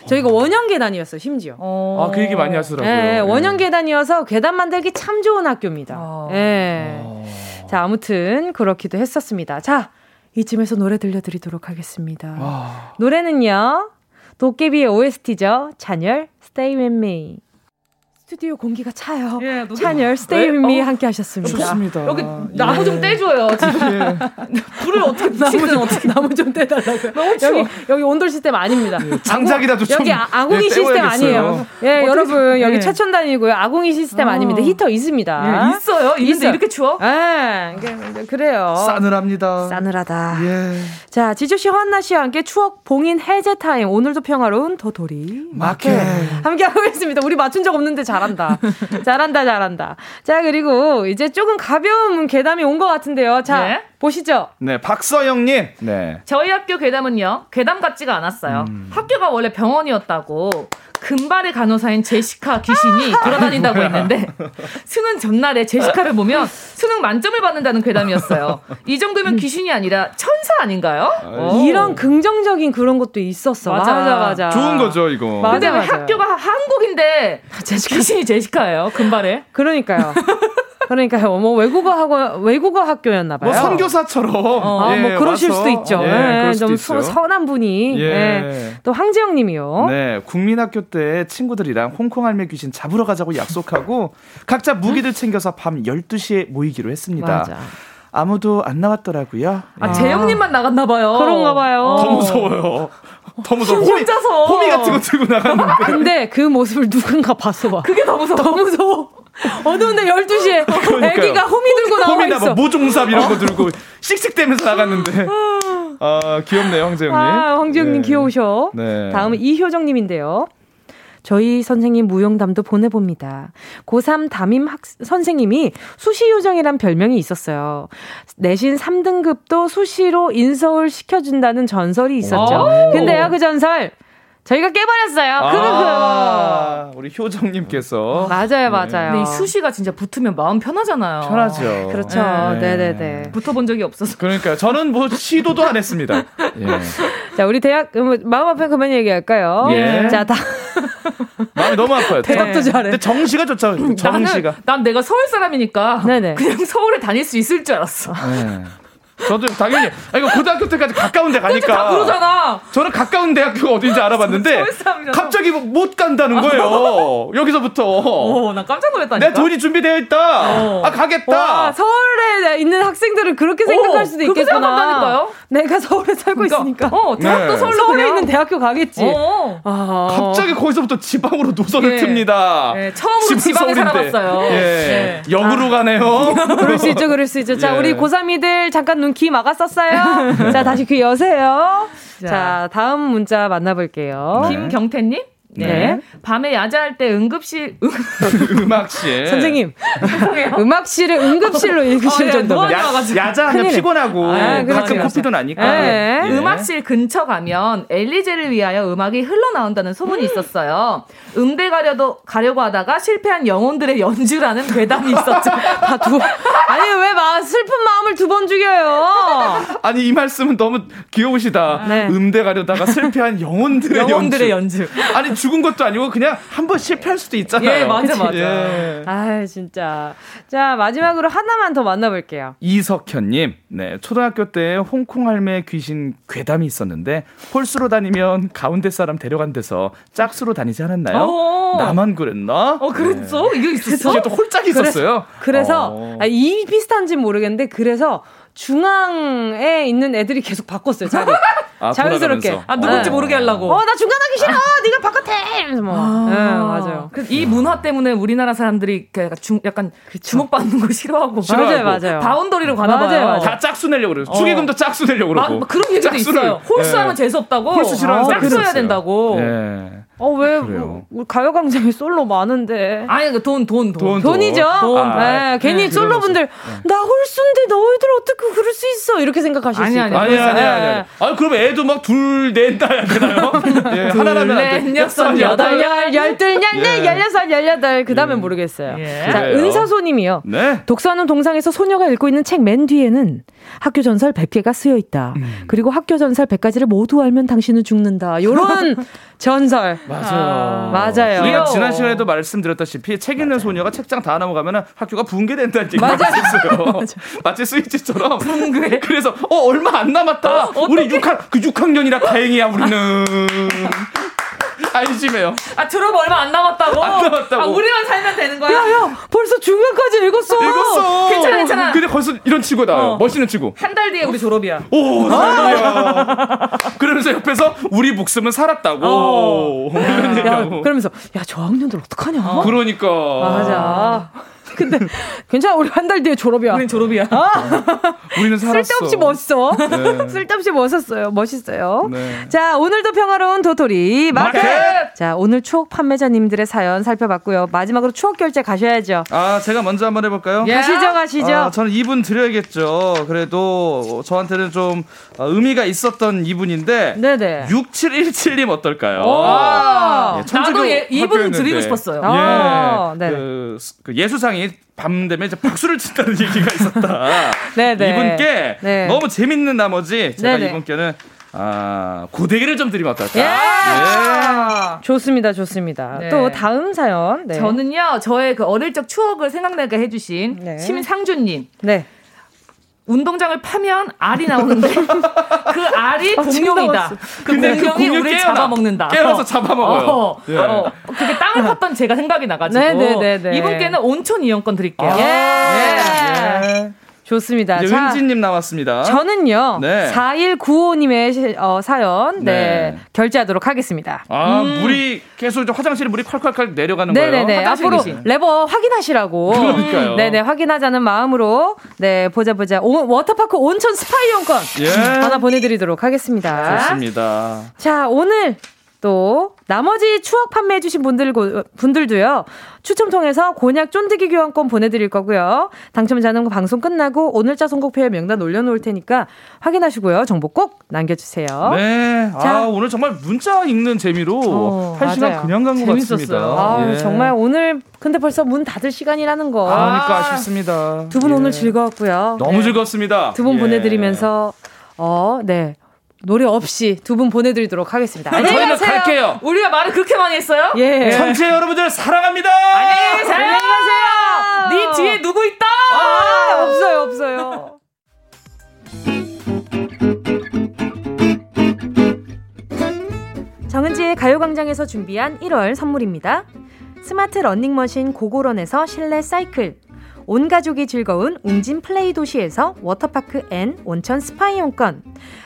저희가 원형 계단이었어요, 심지어. 어... 아, 그 얘기 많이 하시더라고요. 네, 원형 계단이어서 계단 만들기 참 좋은 학교입니다. 어... 네. 어... 자, 아무튼 그렇기도 했었습니다. 자, 이쯤에서 노래 들려드리도록 하겠습니다. 어... 노래는요, 도깨비의 OST죠. 찬열, Stay With Me. 스튜디오 공기가 차요. 예, 찬열, Stay With Me 어? 함께 하셨습니다. 좋습니다. 여기 나무 예. 좀 떼줘요. 지금 예. 불을 어떻게 붙이든 어떻게 나무 좀 떼달라고요. 너무 추워. 여기 여기 온돌 시스템 아닙니다. 예, 장작이라도 좀 여기 아궁이 예, 시스템 아니에요. 예, 여러분 여기 최첨단이고요. 아궁이 시스템 어. 아닙니다. 히터 있습니다. 예, 있어요. 있는데 이렇게 추워? 예, 그래요. 싸늘합니다. 싸늘하다. 예. 자, 지조 씨, 한나 씨와 함께 추억 봉인 해제 타임. 오늘도 평화로운 도토리 마켓 함께 하고 있습니다. 우리 맞춘 적 없는데 잘. 잘한다. 잘한다, 잘한다. 자, 그리고 이제 조금 가벼운 괴담이 온 것 같은데요. 자, 네? 보시죠. 네, 박서영님. 네. 저희 학교 괴담은요, 괴담 같지가 않았어요. 음. 학교가 원래 병원이었다고 금발의 간호사인 제시카 귀신이 돌아다닌다고 했는데 수능 전날에 제시카를 보면 수능 만점을 받는다는 괴담이었어요. 이 정도면 귀신이 아니라 천사 아닌가요? 이런 긍정적인 그런 것도 있었어. 맞아, 맞아, 맞아. 좋은 거죠, 이거. 맞아, 근데 왜 학교가 한국인데 제시카. 귀신이 제시카예요, 금발에? 그러니까요. 그러니까요. 뭐 외국어 학원 외국어 학교였나 봐요. 뭐 선교사처럼. 어, 예, 뭐 그러실 와서. 수도 있죠. 예, 예, 좀 수, 선한 분이. 예. 예. 또 황지영 님이요. 네. 국민학교 때 친구들이랑 홍콩 할매 귀신 잡으러 가자고 약속하고 각자 무기들 챙겨서 밤 12시에 모이기로 했습니다. 맞아. 아무도 안 나왔더라고요. 아, 예. 재영님만 나갔나 봐요. 그런가 봐요. 더 무서워요. 더 무서워. 혼자서 호미 같은 거 들고 나갔는데. 근데 그 모습을 누군가 봤어 봐. 그게 더 무서워. 더 무서워. 어두운데 12시에 그러니까요. 애기가 호미 들고 나와 호미나 있어. 뭐 모종삽 이런 거 들고 씩씩대면서 나갔는데. 아, 귀엽네요, 황재영님. 아, 황재영님 네. 귀여우셔. 네. 다음은 이효정님인데요. 저희 선생님 무용담도 보내봅니다. 고3 담임 학, 선생님이 수시요정이란 별명이 있었어요. 내신 3등급도 수시로 인서울 시켜준다는 전설이 있었죠. 근데요, 그 전설. 저희가 깨버렸어요. 아, 우리 효정님께서 맞아요, 맞아요. 근데 이 수시가 진짜 붙으면 마음 편하잖아요. 편하죠. 그렇죠. 네, 네, 네. 붙어본 적이 없어서. 그러니까 저는 뭐 시도도 안 했습니다. 예. 자, 우리 대학 마음 아픈 그만 얘기할까요? 예. 자, 다 마음이 너무 아파요. 대답도 잘해. 근데 정시가 좋죠. 정시가. 난 내가 서울 사람이니까 네네. 그냥 서울에 다닐 수 있을 줄 알았어. 네. 저도 당연히 아 이거 고등학교 때까지 가까운 데 가니까 다 그러잖아. 저는 가까운 대학교가 어딘지 알아봤는데 갑자기 뭐못 간다는 거예요. 여기서부터. 어, 나 깜짝 놀랐다니까. 내 돈이 준비되어 있다. 어. 아 가겠다. 와, 서울에 있는 학생들은 그렇게 생각할 어, 수도 있겠구나. 생각한다니까요. 내가 서울에 살고 그러니까, 있으니까. 어, 대학도 네. 서울로 서울에 그냥. 있는 대학교 가겠지. 어. 아. 갑자기 거기서부터 지방으로 노선을 예. 틉니다. 예. 처음으로 지방에 살아봤어요. 예. 예. 역으로 아. 가네요. 그럴 수 있죠, 그럴 수 있죠. 자, 예. 우리 고3이들 잠깐 눈귀 막았었어요. 자, 다시 귀 여세요. 자, 자 다음 문자 만나볼게요. 네. 김경태님? 네. 네. 밤에 야자할 때 응급실 음악실 선생님 음악실을 응급실로 읽으실 어, 예, 정도면 야, 자하면 피곤하고 아, 가끔 코피도 나니까 네. 네. 음악실 근처 가면 엘리제를 위하여 음악이 흘러나온다는 소문이 있었어요. 음대 가려도 가려고 하다가 실패한 영혼들의 연주라는 괴담이 있었죠. 다 두, 아니 왜 마, 슬픈 마음을 두 번 죽여요? 아니 이 말씀은 너무 귀여우시다. 네. 음대 가려다가 실패한 영혼들의, 영혼들의 연주. 연주. 아니 죽은 것도 아니고 그냥 한 번 실패할 수도 있잖아요. 예, 맞아, 맞아. 예. 아, 진짜. 자, 마지막으로 하나만 더 만나볼게요. 이석현님, 네, 초등학교 때 홍콩 할매 귀신 괴담이 있었는데 홀수로 다니면 가운데 사람 데려간 데서 짝수로 다니지 않았나요? 어. 나만 그랬나? 어, 그랬어? 네. 이거 있었어? 이게 또 홀짝이 있었어요. 그래서, 그래서 어. 아, 이 비슷한지 모르겠는데 그래서 중앙에 있는 애들이 계속 바꿨어요 자리. 아, 자연스럽게. 돌아가면서. 아 누군지 네. 모르게 하려고. 어 나 중간 하기 싫어. 네가 바깥에. 이러면서 뭐. 아, 네, 맞아요. 이 문화 때문에 우리나라 사람들이 약간, 중, 약간 주목받는 거 싫어하고. 싫어하고. 맞아요, 맞아요. boundary로 가나 봐요. 맞아요, 맞아요. 다 짝수 내려고 그래요. 어. 축의금도 짝수 내려고 그러고. 아, 그런 얘기도 있어요. 홀수하면 네. 재수 없다고. 홀수 싫어하는 아, 짝수 해야 된다고. 네. 어, 왜, 뭐, 가요광장에 솔로 많은데. 아니, 그 돈, 돈, 돈. 돈 이죠 돈. 아, 네, 괜히 네, 솔로분들, 네. 나 홀수인데 너희들 어떻게 그럴 수 있어? 이렇게 생각하실 아니, 수 있어요. 아니, 아니, 아니, 아니. 아니, 그럼 애도 막 둘, 넷, 나야 되나요? 예, 하나라면. 넷, 여섯, 여덟, 열, 열둘, 열넷, 예. 열여섯, 열여덟. 그 다음엔 예. 모르겠어요. 예. 자, 은서소님이요. 네. 독서하는 동상에서 소녀가 읽고 있는 책 맨 뒤에는 학교 전설 100개가 쓰여 있다. 음. 그리고 학교 전설 100가지를 모두 알면 당신은 죽는다. 요런 전설. 맞아요. 맞아요. 우리가 지난 시간에도 말씀드렸다시피 책 읽는 소녀가 책장 다 넘어가면 학교가 붕괴된다는 얘기가 있었어요. 마치 스위치처럼. 붕괴. 그래서 어 얼마 안 남았다. 어, 우리 6학 그 6학년이라 다행이야 우리는. 안심해요. 아 졸업 얼마 안 남았다고? 안 남았다고. 아, 우리만 살면 되는 거야? 야, 야, 벌써 중간까지 읽었어. 읽었어. 괜찮아, 괜찮아. 근데 벌써 이런 치고 나요. 어. 멋있는 치고. 한달 뒤에 우리 졸업이야. 오, 아~ 그러면서 옆에서 우리 목숨은 살았다고. 어. 야, 그러면서 야, 저 학년들 어떡하냐? 어. 그러니까. 맞아. 근데 괜찮아 우리 한 달 뒤에 졸업이야. 우린 졸업이야. 아. 우리는 살았어. 쓸데없이 멋있어. 네. 쓸데없이 멋있어요. 멋있어요. 네. 자 오늘도 평화로운 도토리 마켓. 마켓. 자 오늘 추억 판매자님들의 사연 살펴봤고요. 마지막으로 추억 결제 가셔야죠. 아 제가 먼저 한번 해볼까요? 예. 가시죠 가시죠. 아, 저는 이분 드려야겠죠. 그래도 저한테는 좀 어, 의미가 있었던 이분인데. 네네. 6717님 어떨까요? 예, 이분 드리고 싶었어요. 예. 아, 네. 그, 그 예수상이 밤 되면 이제 박수를 친다는 얘기가 있었다. 네네. 이분께 네. 너무 재밌는 나머지 제가 네네. 이분께는 아, 고데기를 좀 드리면 어떨까? 예! 예. 좋습니다, 좋습니다. 네. 또 다음 사연. 네. 저는요, 저의 그 어릴 적 추억을 생각나게 해주신 네. 심상준님. 네. 운동장을 파면 알이 나오는데 그 알이 아, 공룡이다. 그 공룡이 그 우리를 잡아먹는다. 깨어서 어. 잡아먹어요. 어, 예. 어, 그게 땅을 팠던 제가 생각이 나가지고 네네네네. 이분께는 온천 이용권 드릴게요. 아, 예. 예. 예. 좋습니다. 이제 은지님 남았습니다. 저는요. 네. 4195님의 어, 사연 네. 네. 결제하도록 하겠습니다. 아 음. 물이 계속 화장실에 물이 콸콸콸 내려가는 네네네. 거예요. 앞으로 레버 확인하시라고. 그러니까요. 네네 확인하자는 마음으로 네 보자 보자. 오, 워터파크 온천 스파 이용권 예. 하나 보내드리도록 하겠습니다. 좋습니다. 자 오늘 또 나머지 추억 판매해 주신 분들, 분들도요, 추첨 통해서 곤약 쫀득이 교환권 보내 드릴 거고요. 당첨자는 방송 끝나고 오늘자 선곡표에 명단 올려 놓을 테니까 확인하시고요. 정보 꼭 남겨 주세요. 네. 자, 아, 오늘 정말 문자 읽는 재미로 어, 한 시간 그냥 간 것 같습니다. 아, 예. 정말 오늘 근데 벌써 문 닫을 시간이라는 거. 그러니까 아쉽습니다. 두분 예. 오늘 즐거웠고요. 너무 네. 즐겁습니다. 두분 예. 보내 드리면서 어, 네. 노래 없이 두 분 보내드리도록 하겠습니다. 저희는 갈게요. 우리가 말을 그렇게 많이 했어요? 예. 청취자 여러분들 사랑합니다. 안녕히 계세요. 안녕히 가세요. 네 뒤에 누구 있다? 아, 없어요, 없어요. 정은지의 가요광장에서 준비한 1월 선물입니다. 스마트 러닝머신 고고런에서 실내 사이클. 온 가족이 즐거운 웅진 플레이 도시에서 워터파크 and 온천 스파 이용권.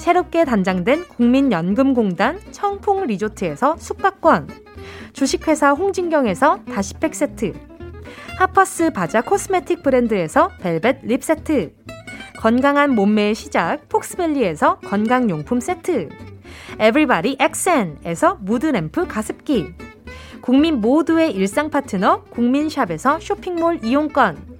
새롭게 단장된 국민연금공단 청풍 리조트에서 숙박권. 주식회사 홍진경에서 다시팩 세트. 하퍼스 바자 코스메틱 브랜드에서 벨벳 lip 세트. 건강한 몸매의 시작 폭스밸리에서 건강용품 세트. 에브리바디 엑센에서 mood lamp 가습기. 국민 모두의 일상 파트너 국민샵에서 쇼핑몰 이용권.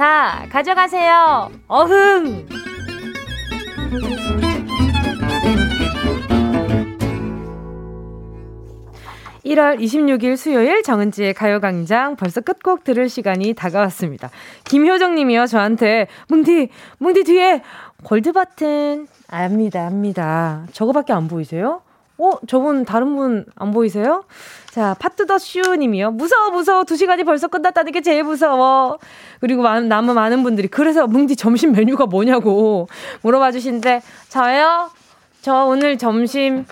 다 가져가세요. 어흥! 1월 26일 수요일 정은지의 가요광장 벌써 끝곡 들을 시간이 다가왔습니다. 김효정 님이요, 저한테, 뭉디, 뭉디 뒤에 골드 버튼, 압니다, 압니다. 저거밖에 안 보이세요? 어, 저분 다른 분 안 보이세요? 자, 파트더슈 님이요. 무서워, 무서워. 두 시간이 벌써 끝났다는 게 제일 무서워. 그리고 많은, 남은 많은 분들이 그래서 뭉디 점심 메뉴가 뭐냐고 물어봐 주시는데, 저요? 저 오늘 점심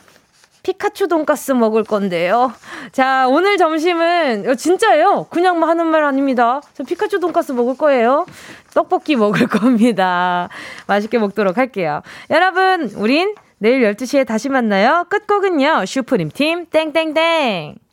피카츄 돈가스 먹을 건데요. 자, 오늘 점심은 진짜예요. 그냥 하는 말 아닙니다. 저 피카츄 돈가스 먹을 거예요. 떡볶이 먹을 겁니다. 맛있게 먹도록 할게요. 여러분, 우린 내일 12시에 다시 만나요. 끝곡은요. 슈프림 팀 땡땡땡.